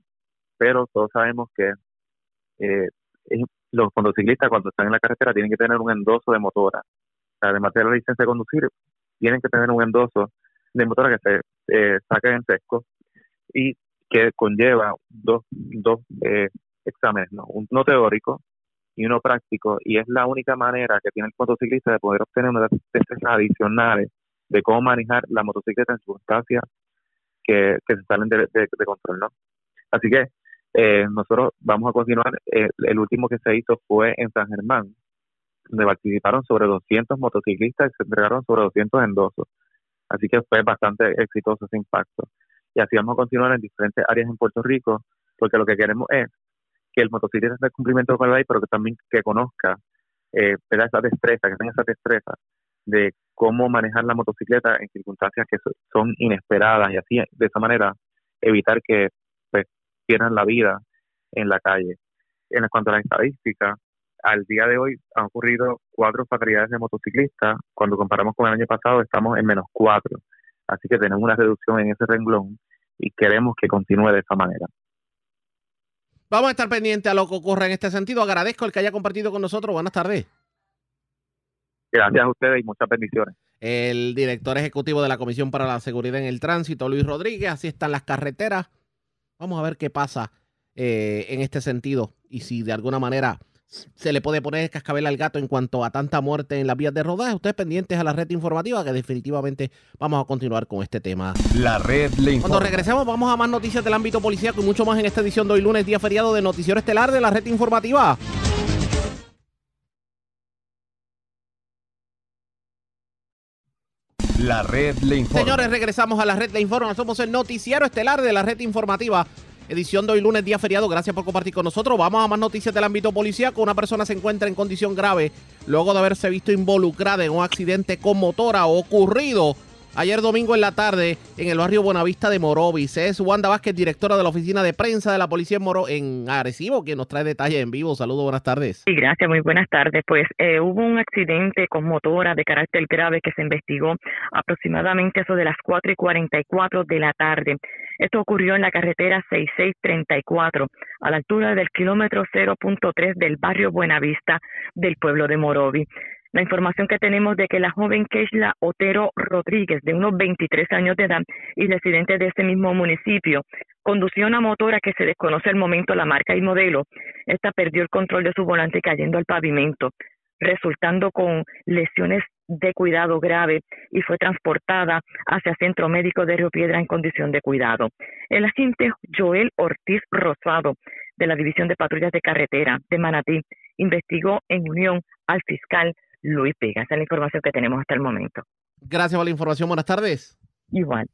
pero todos sabemos que eh, los motociclistas cuando están en la carretera tienen que tener un endoso de motora. Además de la licencia de conducir, tienen que tener un endoso de motora que se eh, saque en sesco y que conlleva dos, dos eh, exámenes, ¿no? uno teórico y uno práctico, y es la única manera que tiene el motociclista de poder obtener unas testes adicionales de cómo manejar la motocicleta en circunstancias que, que se salen de, control, ¿no? Así que eh, nosotros vamos a continuar. Eh, el último que se hizo fue en San Germán, donde participaron sobre 200 motociclistas y se entregaron sobre 200 endosos. Así que fue bastante exitoso ese impacto. Y así vamos a continuar en diferentes áreas en Puerto Rico, porque lo que queremos es que el motociclista en cumplimiento con la ley, pero que también que conozca eh, esa destreza, que tenga esa destreza de cómo manejar la motocicleta en circunstancias que son inesperadas y así de esa manera evitar que pues, pierdan la vida en la calle. En cuanto a la estadística, al día de hoy han ocurrido cuatro fatalidades de motociclistas. Cuando comparamos con el año pasado, estamos en menos cuatro. Así que tenemos una reducción en ese renglón y queremos que continúe de esa manera. Vamos a estar pendientes a lo que ocurra en este sentido. Agradezco el que haya compartido con nosotros. Buenas tardes. Gracias a ustedes y muchas bendiciones. El director ejecutivo de la Comisión para la Seguridad en el Tránsito, Luis Rodríguez. Así están las carreteras. Vamos a ver qué pasa eh, en este sentido y si de alguna manera se le puede poner cascabel al gato en cuanto a tanta muerte en las vías de rodaje. Ustedes pendientes a la red informativa que definitivamente vamos a continuar con este tema. La red le Cuando regresemos vamos a más noticias del ámbito policíaco y mucho más en esta edición de hoy lunes, día feriado de Noticiero Estelar de la red informativa. La red le informa. Señores, regresamos a la red le informa. Somos el noticiero estelar de la red informativa edición de hoy lunes, día feriado. Gracias por compartir con nosotros. Vamos a más noticias del ámbito policíaco. Una persona se encuentra en condición grave luego de haberse visto involucrada en un accidente con motora ocurrido ayer domingo en la tarde en el barrio Buenavista de Morovis. Es Wanda Vázquez, directora de la oficina de prensa de la policía en Moro en Arecibo, quien nos trae detalles en vivo. Saludos, buenas tardes. Sí, gracias, muy buenas tardes. Pues eh, hubo un accidente con motora de carácter grave que se investigó aproximadamente eso de las 4 y 44 de la tarde. Esto ocurrió en la carretera 6634, a la altura del kilómetro 0.3 del barrio Buenavista del pueblo de Morovi la información que tenemos de que la joven Keishla Otero Rodríguez, de unos 23 años de edad y residente de ese mismo municipio, condució una motora que se desconoce al momento la marca y modelo. Esta perdió el control de su volante cayendo al pavimento, resultando con lesiones de cuidado grave y fue transportada hacia Centro Médico de Río Piedra en condición de cuidado. El agente Joel Ortiz Rosado, de la División de Patrullas de Carretera de Manatí, investigó en unión al fiscal Luis Vega. Esa es la información que tenemos hasta el momento. Gracias por la información. Buenas tardes. Igual.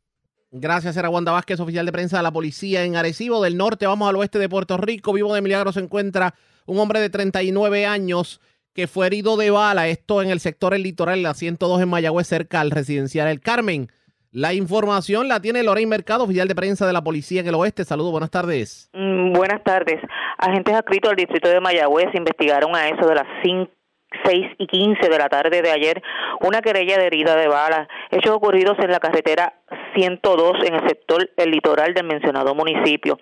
Gracias, era Wanda Vázquez, oficial de prensa de la policía en Arecibo. Del norte vamos al oeste de Puerto Rico. Vivo de Milagro se encuentra un hombre de 39 años que fue herido de bala. Esto en el sector el litoral, la 102 en Mayagüez, cerca al residencial El Carmen. La información la tiene Lorraine Mercado, oficial de prensa de la policía en el oeste. Saludos, buenas tardes. Mm, buenas tardes. Agentes adscritos al distrito de Mayagüez investigaron a eso de las 5 6 y 15 de la tarde de ayer una querella de herida de bala, hechos ocurridos en la carretera 102 en el sector el litoral del mencionado municipio.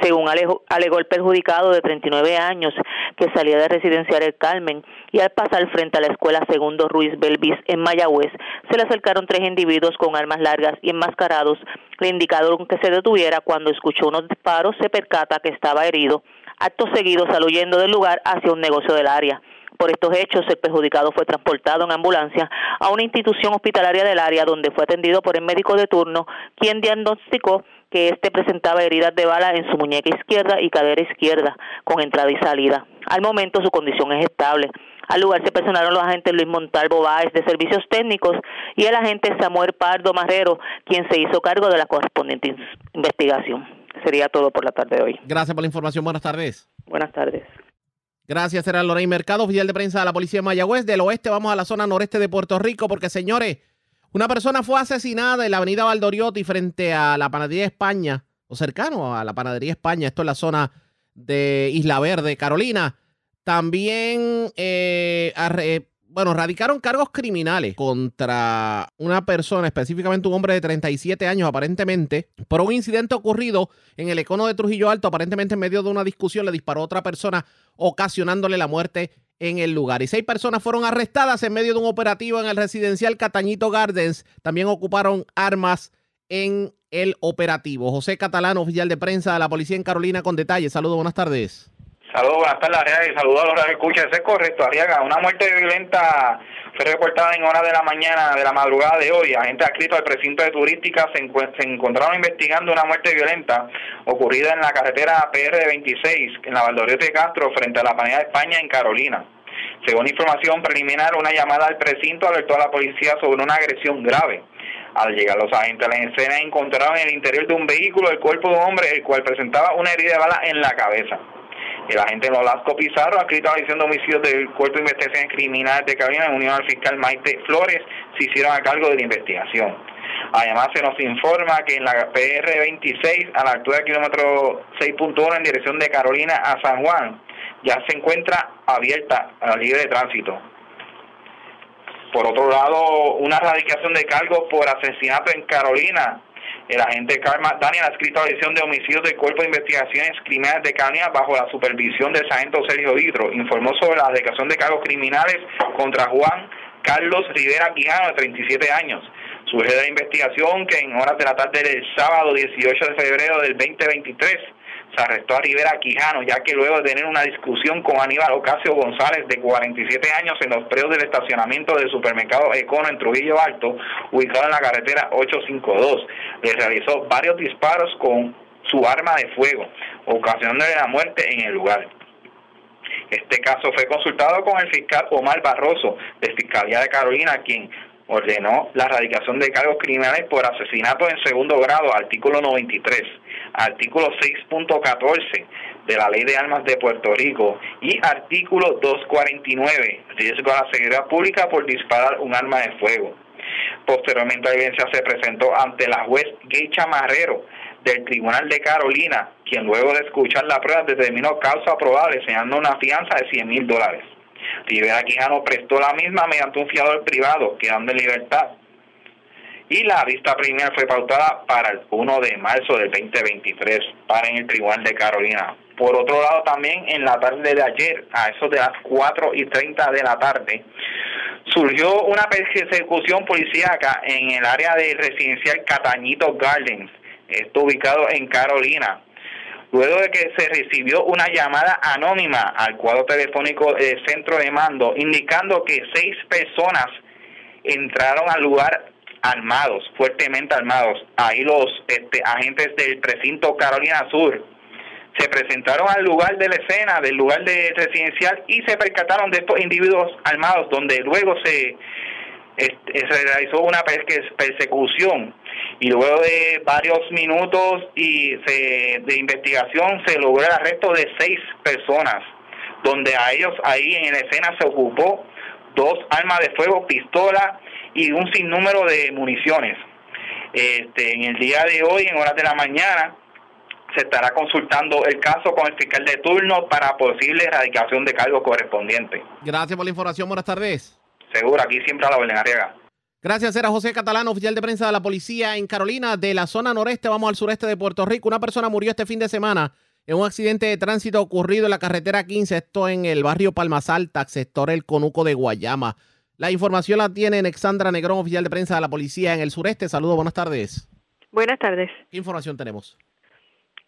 Según alegó, el perjudicado de 39 años que salía de residenciar el Carmen y al pasar frente a la escuela Segundo Ruiz Belvis en Mayagüez, se le acercaron tres individuos con armas largas y enmascarados. Le indicaron que se detuviera cuando escuchó unos disparos, se percata que estaba herido. Acto seguido salió del lugar hacia un negocio del área. Por estos hechos, el perjudicado fue transportado en ambulancia a una institución hospitalaria del área donde fue atendido por el médico de turno, quien diagnosticó que éste presentaba heridas de bala en su muñeca izquierda y cadera izquierda, con entrada y salida. Al momento su condición es estable. Al lugar se personaron los agentes Luis Montalvo Báez de Servicios Técnicos y el agente Samuel Pardo Marrero, quien se hizo cargo de la correspondiente investigación. Sería todo por la tarde de hoy. Gracias por la información. Buenas tardes. Buenas tardes. Gracias, era Lorraine Mercado, oficial de prensa de la Policía de Mayagüez. Del oeste vamos a la zona noreste de Puerto Rico porque, señores, una persona fue asesinada en la avenida Valdoriotti frente a la Panadería España, o cercano a la Panadería España. Esto es la zona de Isla Verde, Carolina. También eh, bueno, radicaron cargos criminales contra una persona, específicamente un hombre de 37 años aparentemente, por un incidente ocurrido en el econo de Trujillo Alto, aparentemente en medio de una discusión le disparó a otra persona ocasionándole la muerte en el lugar. Y seis personas fueron arrestadas en medio de un operativo en el residencial Catañito Gardens. También ocuparon armas en el operativo. José Catalán, oficial de prensa de la policía en Carolina, con detalles. Saludos, buenas tardes. Saludos, buenas tardes, Arriaga, y saludos a los que escuchan. Eso es correcto, Arriaga. Una muerte violenta Fue reportada en horas de la mañana de la madrugada de hoy. Agentes adscritos al precinto de turística se, se encontraron investigando una muerte violenta ocurrida en la carretera PR26 en la Valdoriote de Castro frente a la Panera de España en Carolina. Según información preliminar, una llamada al precinto alertó a la policía sobre una agresión grave. Al llegar los agentes a la escena encontraron en el interior de un vehículo el cuerpo de un hombre el cual presentaba una herida de bala en la cabeza. El agente Nolasco Pizarro, adscrito a la de homicidios del Cuerpo de Investigaciones Criminales de Carolina, en unión al fiscal Maite Flores, se hicieron a cargo de la investigación. Además, se nos informa que en la PR26, a la altura del kilómetro 6.1 en dirección de Carolina a San Juan, ya se encuentra abierta a libre tránsito. Por otro lado, una erradicación de cargos por asesinato en Carolina. El agente Karma Daniel ha escrito la edición de homicidios del Cuerpo de Investigaciones Criminales de Carolina bajo la supervisión del sargento Sergio Vidro. Informó sobre la erradicación de cargos criminales contra Juan Carlos Rivera Quijano, de 37 años. Surge de la investigación que en horas de la tarde del sábado 18 de febrero del 2023 se arrestó a Rivera Quijano, ya que luego de tener una discusión con Aníbal Ocasio González, de 47 años, en los predios del estacionamiento del supermercado Econo en Trujillo Alto, ubicado en la carretera 852, le realizó varios disparos con su arma de fuego, ocasionándole la muerte en el lugar. Este caso fue consultado con el fiscal Omar Barroso, de Fiscalía de Carolina, quien ordenó la erradicación de cargos criminales por asesinato en segundo grado, artículo 93, artículo 6.14 de la Ley de Armas de Puerto Rico y artículo 249, riesgo a la seguridad pública por disparar un arma de fuego. Posteriormente la evidencia se presentó ante la juez Gay Chamarrero del Tribunal de Carolina, quien luego de escuchar la prueba determinó causa probable, señalando una fianza de 100 mil dólares. Rivera Quijano prestó la misma mediante un fiador privado, quedando en libertad. Y la vista preliminar fue pautada para el 1 de marzo del 2023 para en el Tribunal de Carolina. Por otro lado, también en la tarde de ayer, a eso de las 4 y 30 de la tarde, surgió una persecución policíaca en el área de residencial Catañito Gardens, esto ubicado en Carolina luego de que se recibió una llamada anónima al cuadro telefónico del centro de mando indicando que seis personas entraron al lugar armados, fuertemente armados. Ahí los este, agentes del precinto Carolina Sur se presentaron al lugar de la escena, del lugar de residencial y se percataron de estos individuos armados donde luego se se realizó una persecución y luego de varios minutos y de investigación se logró el arresto de seis personas, donde a ellos ahí en la escena se ocupó dos armas de fuego, pistola y un sinnúmero de municiones. Este, en el día de hoy, en horas de la mañana, se estará consultando el caso con el fiscal de turno para posible erradicación de cargos correspondientes. Gracias por la información. Buenas tardes. Seguro, aquí siempre a la orden, Arriaga. Gracias, era José Catalán, oficial de prensa de la policía en Carolina, de la zona noreste, vamos al sureste de Puerto Rico. Una persona murió este fin de semana en un accidente de tránsito ocurrido en la carretera 15, esto en el barrio Palmas Altas, sector El Conuco de Guayama. La información la tiene Alexandra Negrón, oficial de prensa de la policía en el sureste. Saludos, buenas tardes. Buenas tardes. ¿Qué información tenemos?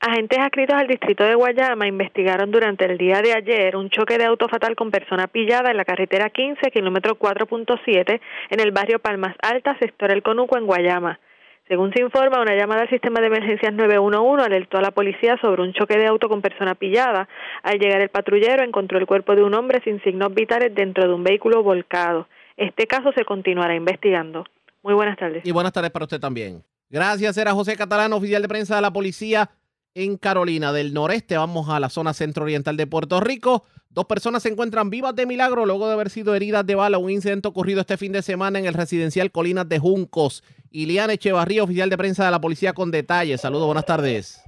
Agentes adscritos al distrito de Guayama investigaron durante el día de ayer un choque de auto fatal con persona pillada en la carretera 15, kilómetro 4.7, en el barrio Palmas Altas, sector El Conuco, en Guayama. Según se informa, una llamada al sistema de emergencias 911 alertó a la policía sobre un choque de auto con persona pillada. Al llegar el patrullero encontró el cuerpo de un hombre sin signos vitales dentro de un vehículo volcado. Este caso se continuará investigando. Muy buenas tardes. Y buenas tardes para usted también. Gracias, era José Catalán, oficial de prensa de la policía en Carolina del Noreste. Vamos a la zona centro-oriental de Puerto Rico. Dos personas se encuentran vivas de milagro luego de haber sido heridas de bala. Un incidente ocurrido este fin de semana en el residencial Colinas de Juncos. Iliana Echevarría, oficial de prensa de la policía, con detalles. Saludos, buenas tardes.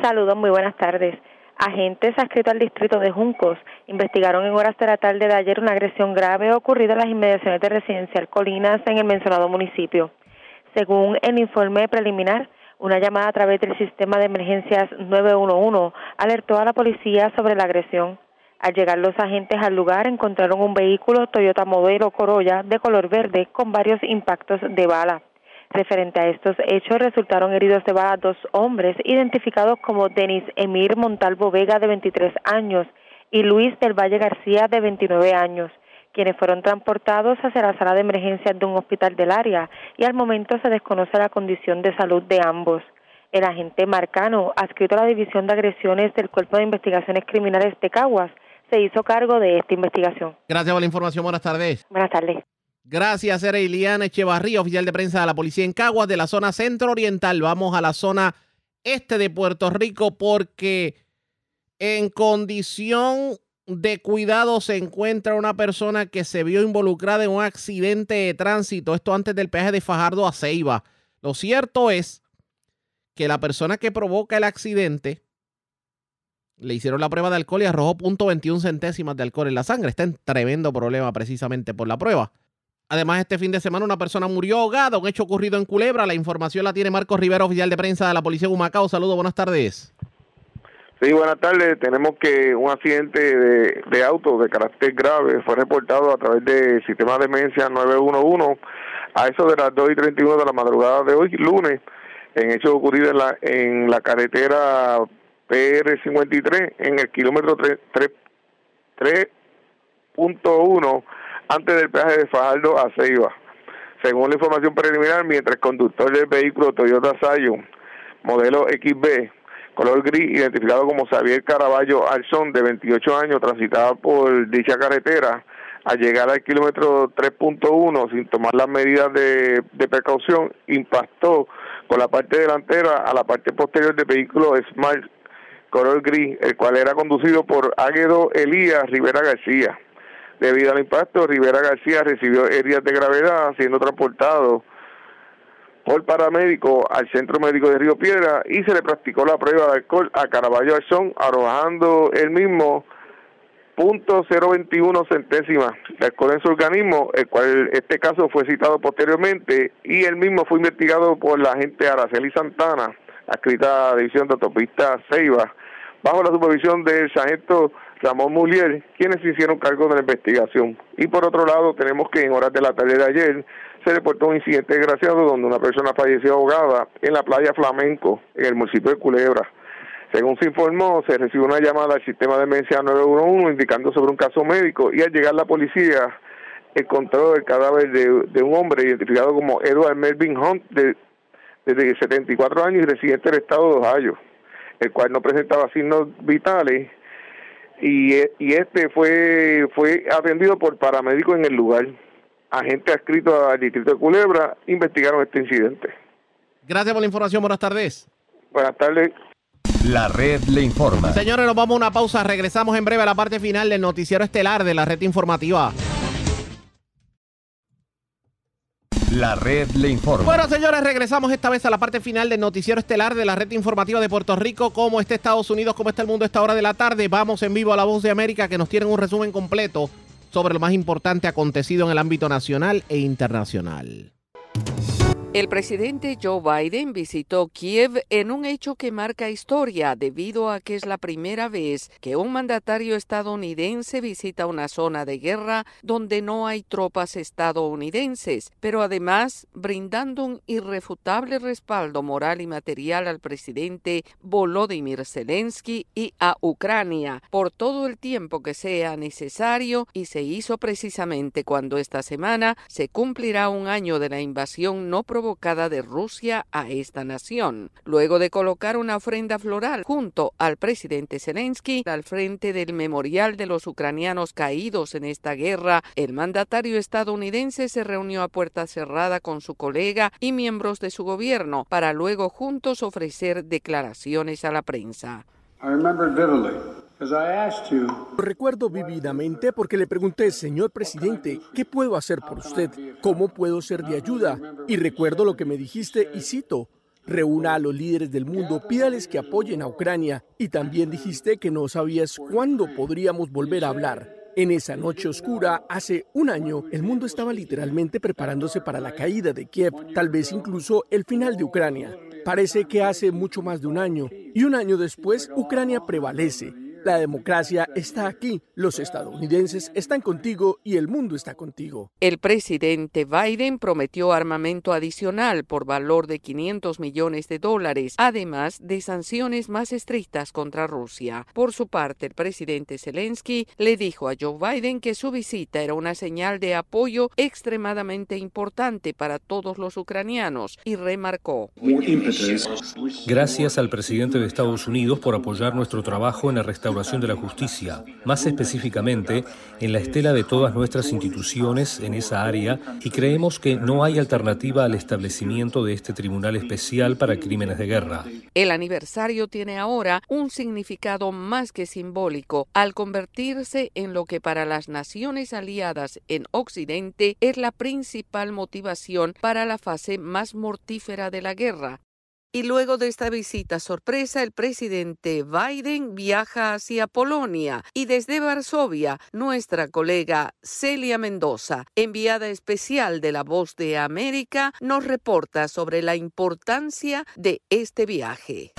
Saludos, muy buenas tardes. Agentes adscritos al distrito de Juncos investigaron en horas de la tarde de ayer una agresión grave ocurrida en las inmediaciones de residencial Colinas en el mencionado municipio. Según el informe preliminar, una llamada a través del sistema de emergencias 911 alertó a la policía sobre la agresión. Al llegar los agentes al lugar encontraron un vehículo Toyota modelo Corolla de color verde con varios impactos de bala. Referente a estos hechos, resultaron heridos de bala dos hombres identificados como Denis Emir Montalvo Vega de 23 años y Luis del Valle García de 29 años quienes fueron transportados hacia la sala de emergencias de un hospital del área y al momento se desconoce la condición de salud de ambos. El agente Marcano, adscrito a la División de Agresiones del Cuerpo de Investigaciones Criminales de Caguas, se hizo cargo de esta investigación. Gracias por la información. Buenas tardes. Buenas tardes. Gracias, era Iliana Echevarría, oficial de prensa de la policía en Caguas, de la zona centro-oriental. Vamos a la zona este de Puerto Rico porque en condición de cuidado se encuentra una persona que se vio involucrada en un accidente de tránsito. Esto antes del peaje de Fajardo a Ceiba. Lo cierto es que la persona que provoca el accidente le hicieron la prueba de alcohol y arrojó .21 centésimas de alcohol en la sangre. Está en tremendo problema precisamente por la prueba. Además, este fin de semana una persona murió ahogada, un hecho ocurrido en Culebra. La información la tiene Marcos Rivera, oficial de prensa de la Policía de Humacao. Saludos, buenas tardes. Sí, buenas tardes. Tenemos que un accidente de, de auto de carácter grave fue reportado a través del sistema de emergencia 911 a eso de las 2 y 31 de la madrugada de hoy, lunes, en hecho ocurrido en la, en la carretera PR53 en el kilómetro 3.1 antes del peaje de Fajardo a Ceiba. Según la información preliminar, mientras el conductor del vehículo Toyota Scion modelo XB color gris, identificado como Xavier Caraballo Alzón, de 28 años, transitaba por dicha carretera, al llegar al kilómetro 3.1 sin tomar las medidas de, de, precaución, impactó con la parte delantera a la parte posterior del vehículo Smart color gris, el cual era conducido por Águedo Elías Rivera García. Debido al impacto, Rivera García recibió heridas de gravedad, siendo transportado por paramédico al Centro Médico de Río Piedra y se le practicó la prueba de alcohol a Caraballo Alzón, arrojando el mismo punto .021 centésimas de alcohol en su organismo, el cual este caso fue citado posteriormente y el mismo fue investigado por la agente Araceli Santana, adscrita a la División de Autopista Ceiba, bajo la supervisión del sargento Ramón Mulier, quienes se hicieron cargo de la investigación. Y por otro lado, tenemos que en horas de la tarde de ayer se reportó un incidente desgraciado donde una persona falleció ahogada en la playa Flamenco, en el municipio de Culebra. Según se informó, se recibió una llamada al sistema de emergencia 911 indicando sobre un caso médico y al llegar la policía encontró el cadáver de, un hombre identificado como Edward Melvin Hunt de, de 74 años y residente del estado de Ohio, el cual no presentaba signos vitales y, y este fue fue atendido por paramédicos en el lugar. Agentes adscritos al distrito de Culebra investigaron este incidente. Gracias por la información. Buenas tardes. Buenas tardes. La red le informa. Señores, nos vamos a una pausa. Regresamos en breve a la parte final del noticiero estelar de la red informativa. La red le informa. Bueno, señores, regresamos esta vez a la parte final del noticiero estelar de la red informativa de Puerto Rico. ¿Cómo está Estados Unidos? ¿Cómo está el mundo a esta hora de la tarde? Vamos en vivo a La Voz de América que nos tienen un resumen completo sobre lo más importante acontecido en el ámbito nacional e internacional. El presidente Joe Biden visitó Kiev en un hecho que marca historia debido a que es la primera vez que un mandatario estadounidense visita una zona de guerra donde no hay tropas estadounidenses, pero además brindando un irrefutable respaldo moral y material al presidente Volodymyr Zelensky y a Ucrania por todo el tiempo que sea necesario y se hizo precisamente cuando esta semana se cumplirá un año de la invasión no provocada de Rusia a esta nación. Luego de colocar una ofrenda floral junto al presidente Zelensky al frente del memorial de los ucranianos caídos en esta guerra, el mandatario estadounidense se reunió a puerta cerrada con su colega y miembros de su gobierno para luego juntos ofrecer declaraciones a la prensa. Recuerdo vividamente porque le pregunté, señor presidente, ¿qué puedo hacer por usted? ¿Cómo puedo ser de ayuda? Y recuerdo lo que me dijiste y cito, reúna a los líderes del mundo, pídales que apoyen a Ucrania. Y también dijiste que no sabías cuándo podríamos volver a hablar. En esa noche oscura, hace un año, el mundo estaba literalmente preparándose para la caída de Kiev, tal vez incluso el final de Ucrania. Parece que hace mucho más de un año, y un año después, Ucrania prevalece La democracia está aquí, los estadounidenses están contigo y el mundo está contigo. El presidente Biden prometió armamento adicional por valor de 500 millones de dólares, además de sanciones más estrictas contra Rusia. Por su parte, el presidente Zelensky le dijo a Joe Biden que su visita era una señal de apoyo extremadamente importante para todos los ucranianos y remarcó. Gracias al presidente de Estados Unidos por apoyar nuestro trabajo en la restauración de la justicia, más específicamente en la estela de todas nuestras instituciones en esa área y creemos que no hay alternativa al establecimiento de este tribunal especial para crímenes de guerra. El aniversario tiene ahora un significado más que simbólico al convertirse en lo que para las naciones aliadas en Occidente es la principal motivación para la fase más mortífera de la guerra, y luego de esta visita sorpresa, el presidente Biden viaja hacia Polonia y desde Varsovia, nuestra colega Celia Mendoza, enviada especial de La Voz de América, nos reporta sobre la importancia de este viaje.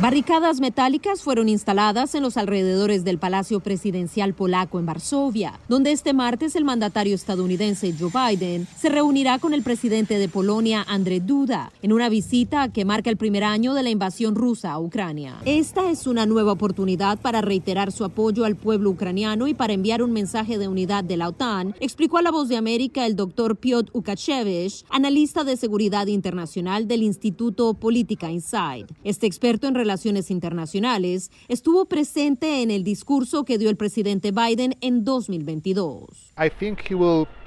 Barricadas metálicas fueron instaladas en los alrededores del Palacio Presidencial polaco en Varsovia, donde este martes el mandatario estadounidense Joe Biden se reunirá con el presidente de Polonia, Andrzej Duda, en una visita que marca el primer año de la invasión rusa a Ucrania. Esta es una nueva oportunidad para reiterar su apoyo al pueblo ucraniano y para enviar un mensaje de unidad de la OTAN, explicó a La Voz de América el doctor Piotr Ukachevich, analista de seguridad internacional del Instituto Política Inside. Este experto en Relaciones Internacionales, estuvo presente en el discurso que dio el presidente Biden en 2022.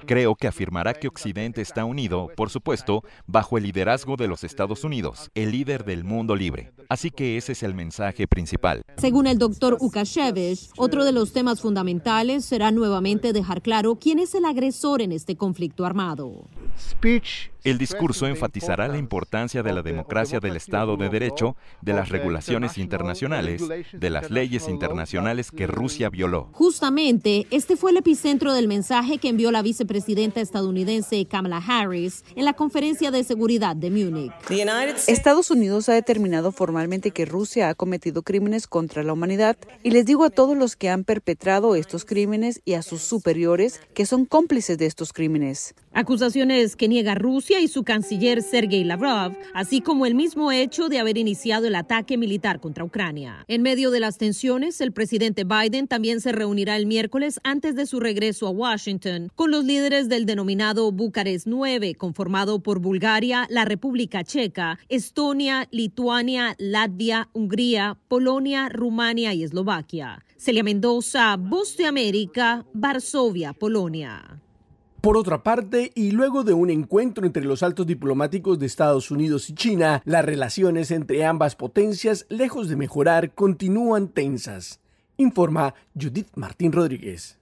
Creo que afirmará que Occidente está unido, por supuesto, bajo el liderazgo de los Estados Unidos, el líder del mundo libre. Así que ese es el mensaje principal. Según el doctor Ukashevich, otro de los temas fundamentales será nuevamente dejar claro quién es el agresor en este conflicto armado. El discurso enfatizará la importancia de la democracia del Estado de Derecho, de las regulaciones internacionales, de las leyes internacionales que Rusia violó. Justamente, este fue el epicentro del mensaje que envió la vicepresidenta estadounidense Kamala Harris en la conferencia de seguridad de Múnich. Estados Unidos ha determinado formalmente que Rusia ha cometido crímenes contra la humanidad y les digo a todos los que han perpetrado estos crímenes y a sus superiores que son cómplices de estos crímenes. Acusaciones que niega Rusia y su canciller Sergei Lavrov, así como el mismo hecho de haber iniciado el ataque militar contra Ucrania. En medio de las tensiones, el presidente Biden también se reunirá el miércoles antes de su regreso a Washington con los líderes del denominado Bucarest 9, conformado por Bulgaria, la República Checa, Estonia, Lituania, Latvia, Hungría, Polonia, Rumania y Eslovaquia. Celia Mendoza, Voz de América, Varsovia, Polonia. Por otra parte, y luego de un encuentro entre los altos diplomáticos de Estados Unidos y China, las relaciones entre ambas potencias, lejos de mejorar, continúan tensas, informa Judith Martín Rodríguez.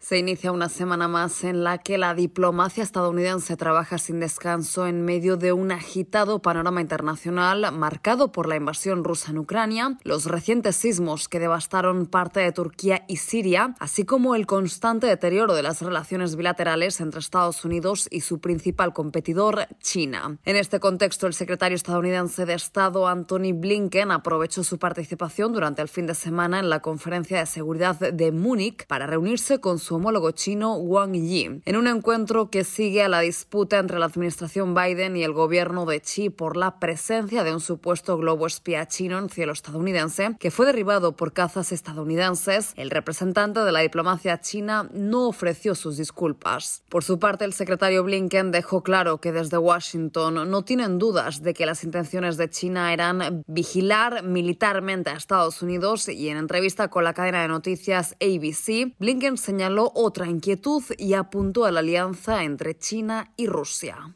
Se inicia una semana más en la que la diplomacia estadounidense trabaja sin descanso en medio de un agitado panorama internacional marcado por la invasión rusa en Ucrania, los recientes sismos que devastaron parte de Turquía y Siria, así como el constante deterioro de las relaciones bilaterales entre Estados Unidos y su principal competidor, China. En este contexto, el secretario estadounidense de Estado, Anthony Blinken, aprovechó su participación durante el fin de semana en la conferencia de seguridad de Múnich para reunirse con su homólogo chino Wang Yi, en un encuentro que sigue a la disputa entre la administración Biden y el gobierno de Xi por la presencia de un supuesto globo espía chino en cielo estadounidense que fue derribado por cazas estadounidenses. El representante de la diplomacia china no ofreció sus disculpas. Por su parte, el secretario Blinken dejó claro que desde Washington no tienen dudas de que las intenciones de China eran vigilar militarmente a Estados Unidos y en entrevista con la cadena de noticias ABC, Blinken señaló otra inquietud y apuntó a la alianza entre China y Rusia.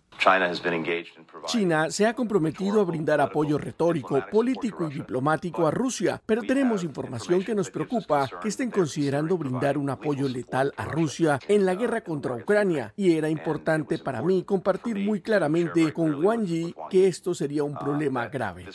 China se ha comprometido a brindar apoyo retórico, político y diplomático a Rusia, pero tenemos información que nos preocupa que estén considerando brindar un apoyo letal a Rusia en la guerra contra Ucrania y era importante para mí compartir muy claramente con Wang Yi que esto sería un problema grave.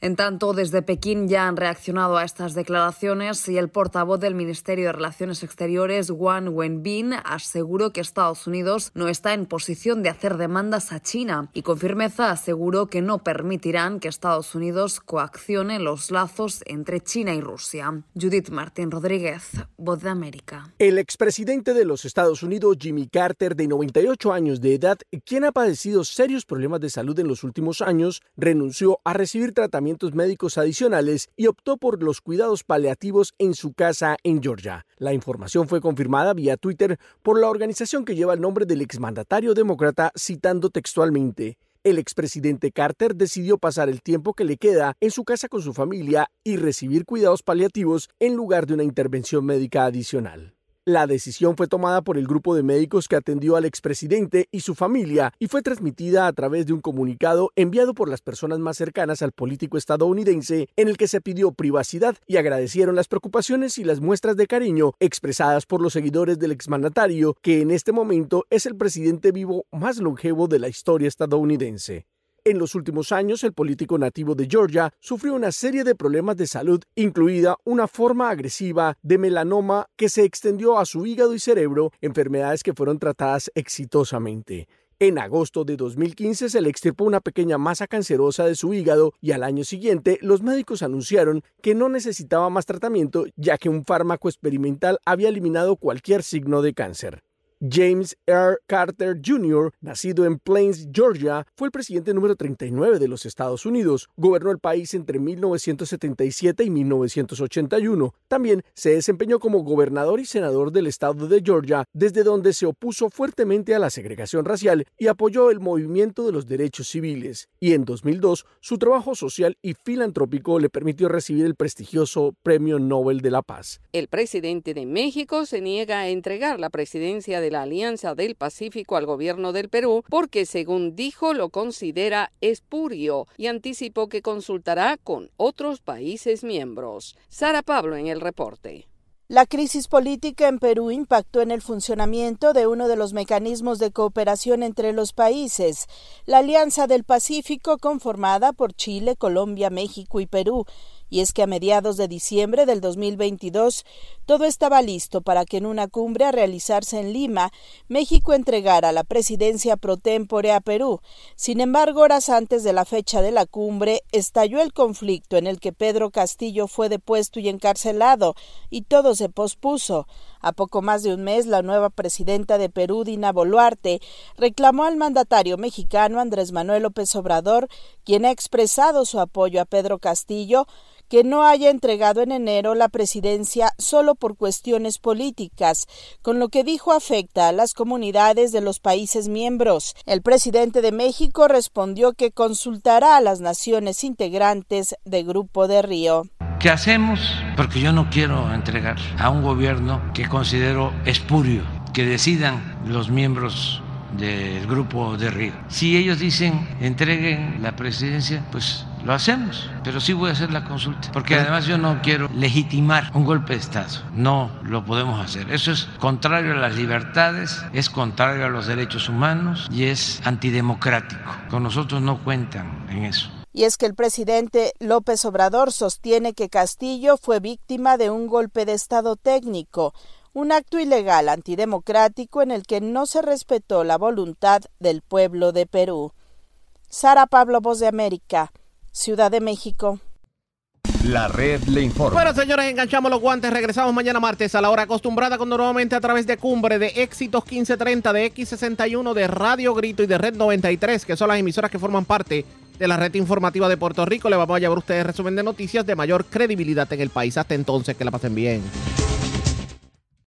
En tanto, desde Pekín ya han reaccionado a estas declaraciones y el portavoz del Ministerio de Relaciones Exteriores, Wang Wenbin, aseguró que Estados Unidos no está en posición de hacer demandas a China y con firmeza aseguró que no permitirán que Estados Unidos coaccione los lazos entre China y Rusia. Judith Martín Rodríguez, Voz de América. El expresidente de los Estados Unidos, Jimmy Carter, de 98 años de edad, quien ha padecido serios problemas de salud en los últimos años, renunció a recibir tratamiento médicos adicionales y optó por los cuidados paliativos en su casa en Georgia. La información fue confirmada vía Twitter por la organización que lleva el nombre del exmandatario demócrata citando textualmente. El expresidente Carter decidió pasar el tiempo que le queda en su casa con su familia y recibir cuidados paliativos en lugar de una intervención médica adicional. La decisión fue tomada por el grupo de médicos que atendió al expresidente y su familia y fue transmitida a través de un comunicado enviado por las personas más cercanas al político estadounidense en el que se pidió privacidad y agradecieron las preocupaciones y las muestras de cariño expresadas por los seguidores del exmandatario, que en este momento es el presidente vivo más longevo de la historia estadounidense. En los últimos años, el político nativo de Georgia sufrió una serie de problemas de salud, incluida una forma agresiva de melanoma que se extendió a su hígado y cerebro, enfermedades que fueron tratadas exitosamente. En agosto de 2015 se le extirpó una pequeña masa cancerosa de su hígado y al año siguiente los médicos anunciaron que no necesitaba más tratamiento ya que un fármaco experimental había eliminado cualquier signo de cáncer. James R. Carter Jr., nacido en Plains, Georgia, fue el presidente número 39 de los Estados Unidos. Gobernó el país entre 1977 y 1981. También se desempeñó como gobernador y senador del estado de Georgia, desde donde se opuso fuertemente a la segregación racial y apoyó el movimiento de los derechos civiles. Y en 2002, su trabajo social y filantrópico le permitió recibir el prestigioso Premio Nobel de la Paz. El presidente de México se niega a entregar la presidencia de la Alianza del Pacífico al gobierno del Perú porque, según dijo, lo considera espurio y anticipó que consultará con otros países miembros. Sara Pablo en el reporte. La crisis política en Perú impactó en el funcionamiento de uno de los mecanismos de cooperación entre los países, la Alianza del Pacífico conformada por Chile, Colombia, México y Perú, y es que a mediados de diciembre del 2022 todo estaba listo para que en una cumbre a realizarse en Lima, México entregara la presidencia pro tempore a Perú. Sin embargo, horas antes de la fecha de la cumbre, estalló el conflicto en el que Pedro Castillo fue depuesto y encarcelado, y todo se pospuso. A poco más de un mes, la nueva presidenta de Perú, Dina Boluarte, reclamó al mandatario mexicano Andrés Manuel López Obrador, quien ha expresado su apoyo a Pedro Castillo, que no haya entregado en enero la presidencia solo por cuestiones políticas, con lo que dijo afecta a las comunidades de los países miembros. El presidente de México respondió que consultará a las naciones integrantes del Grupo de Río. ¿Qué hacemos? Porque yo no quiero entregar a un gobierno que considero espurio, que decidan los miembros del grupo de Río. Si ellos dicen entreguen la presidencia, pues lo hacemos, pero sí voy a hacer la consulta, porque además yo no quiero legitimar un golpe de Estado, no lo podemos hacer. Eso es contrario a las libertades, es contrario a los derechos humanos y es antidemocrático. Con nosotros no cuentan en eso. Y es que el presidente López Obrador sostiene que Castillo fue víctima de un golpe de Estado técnico, un acto ilegal antidemocrático en el que no se respetó la voluntad del pueblo de Perú. Sara Pablo, Voz de América, Ciudad de México. La red le informa. Bueno, señores, enganchamos los guantes. Regresamos mañana martes a la hora acostumbrada, con nuevamente a través de Cumbre, de Éxitos 1530, de X61, de Radio Grito y de Red 93, que son las emisoras que forman parte de la red informativa de Puerto Rico. Le vamos a llevar a ustedes resumen de noticias de mayor credibilidad en el país. Hasta entonces, que la pasen bien.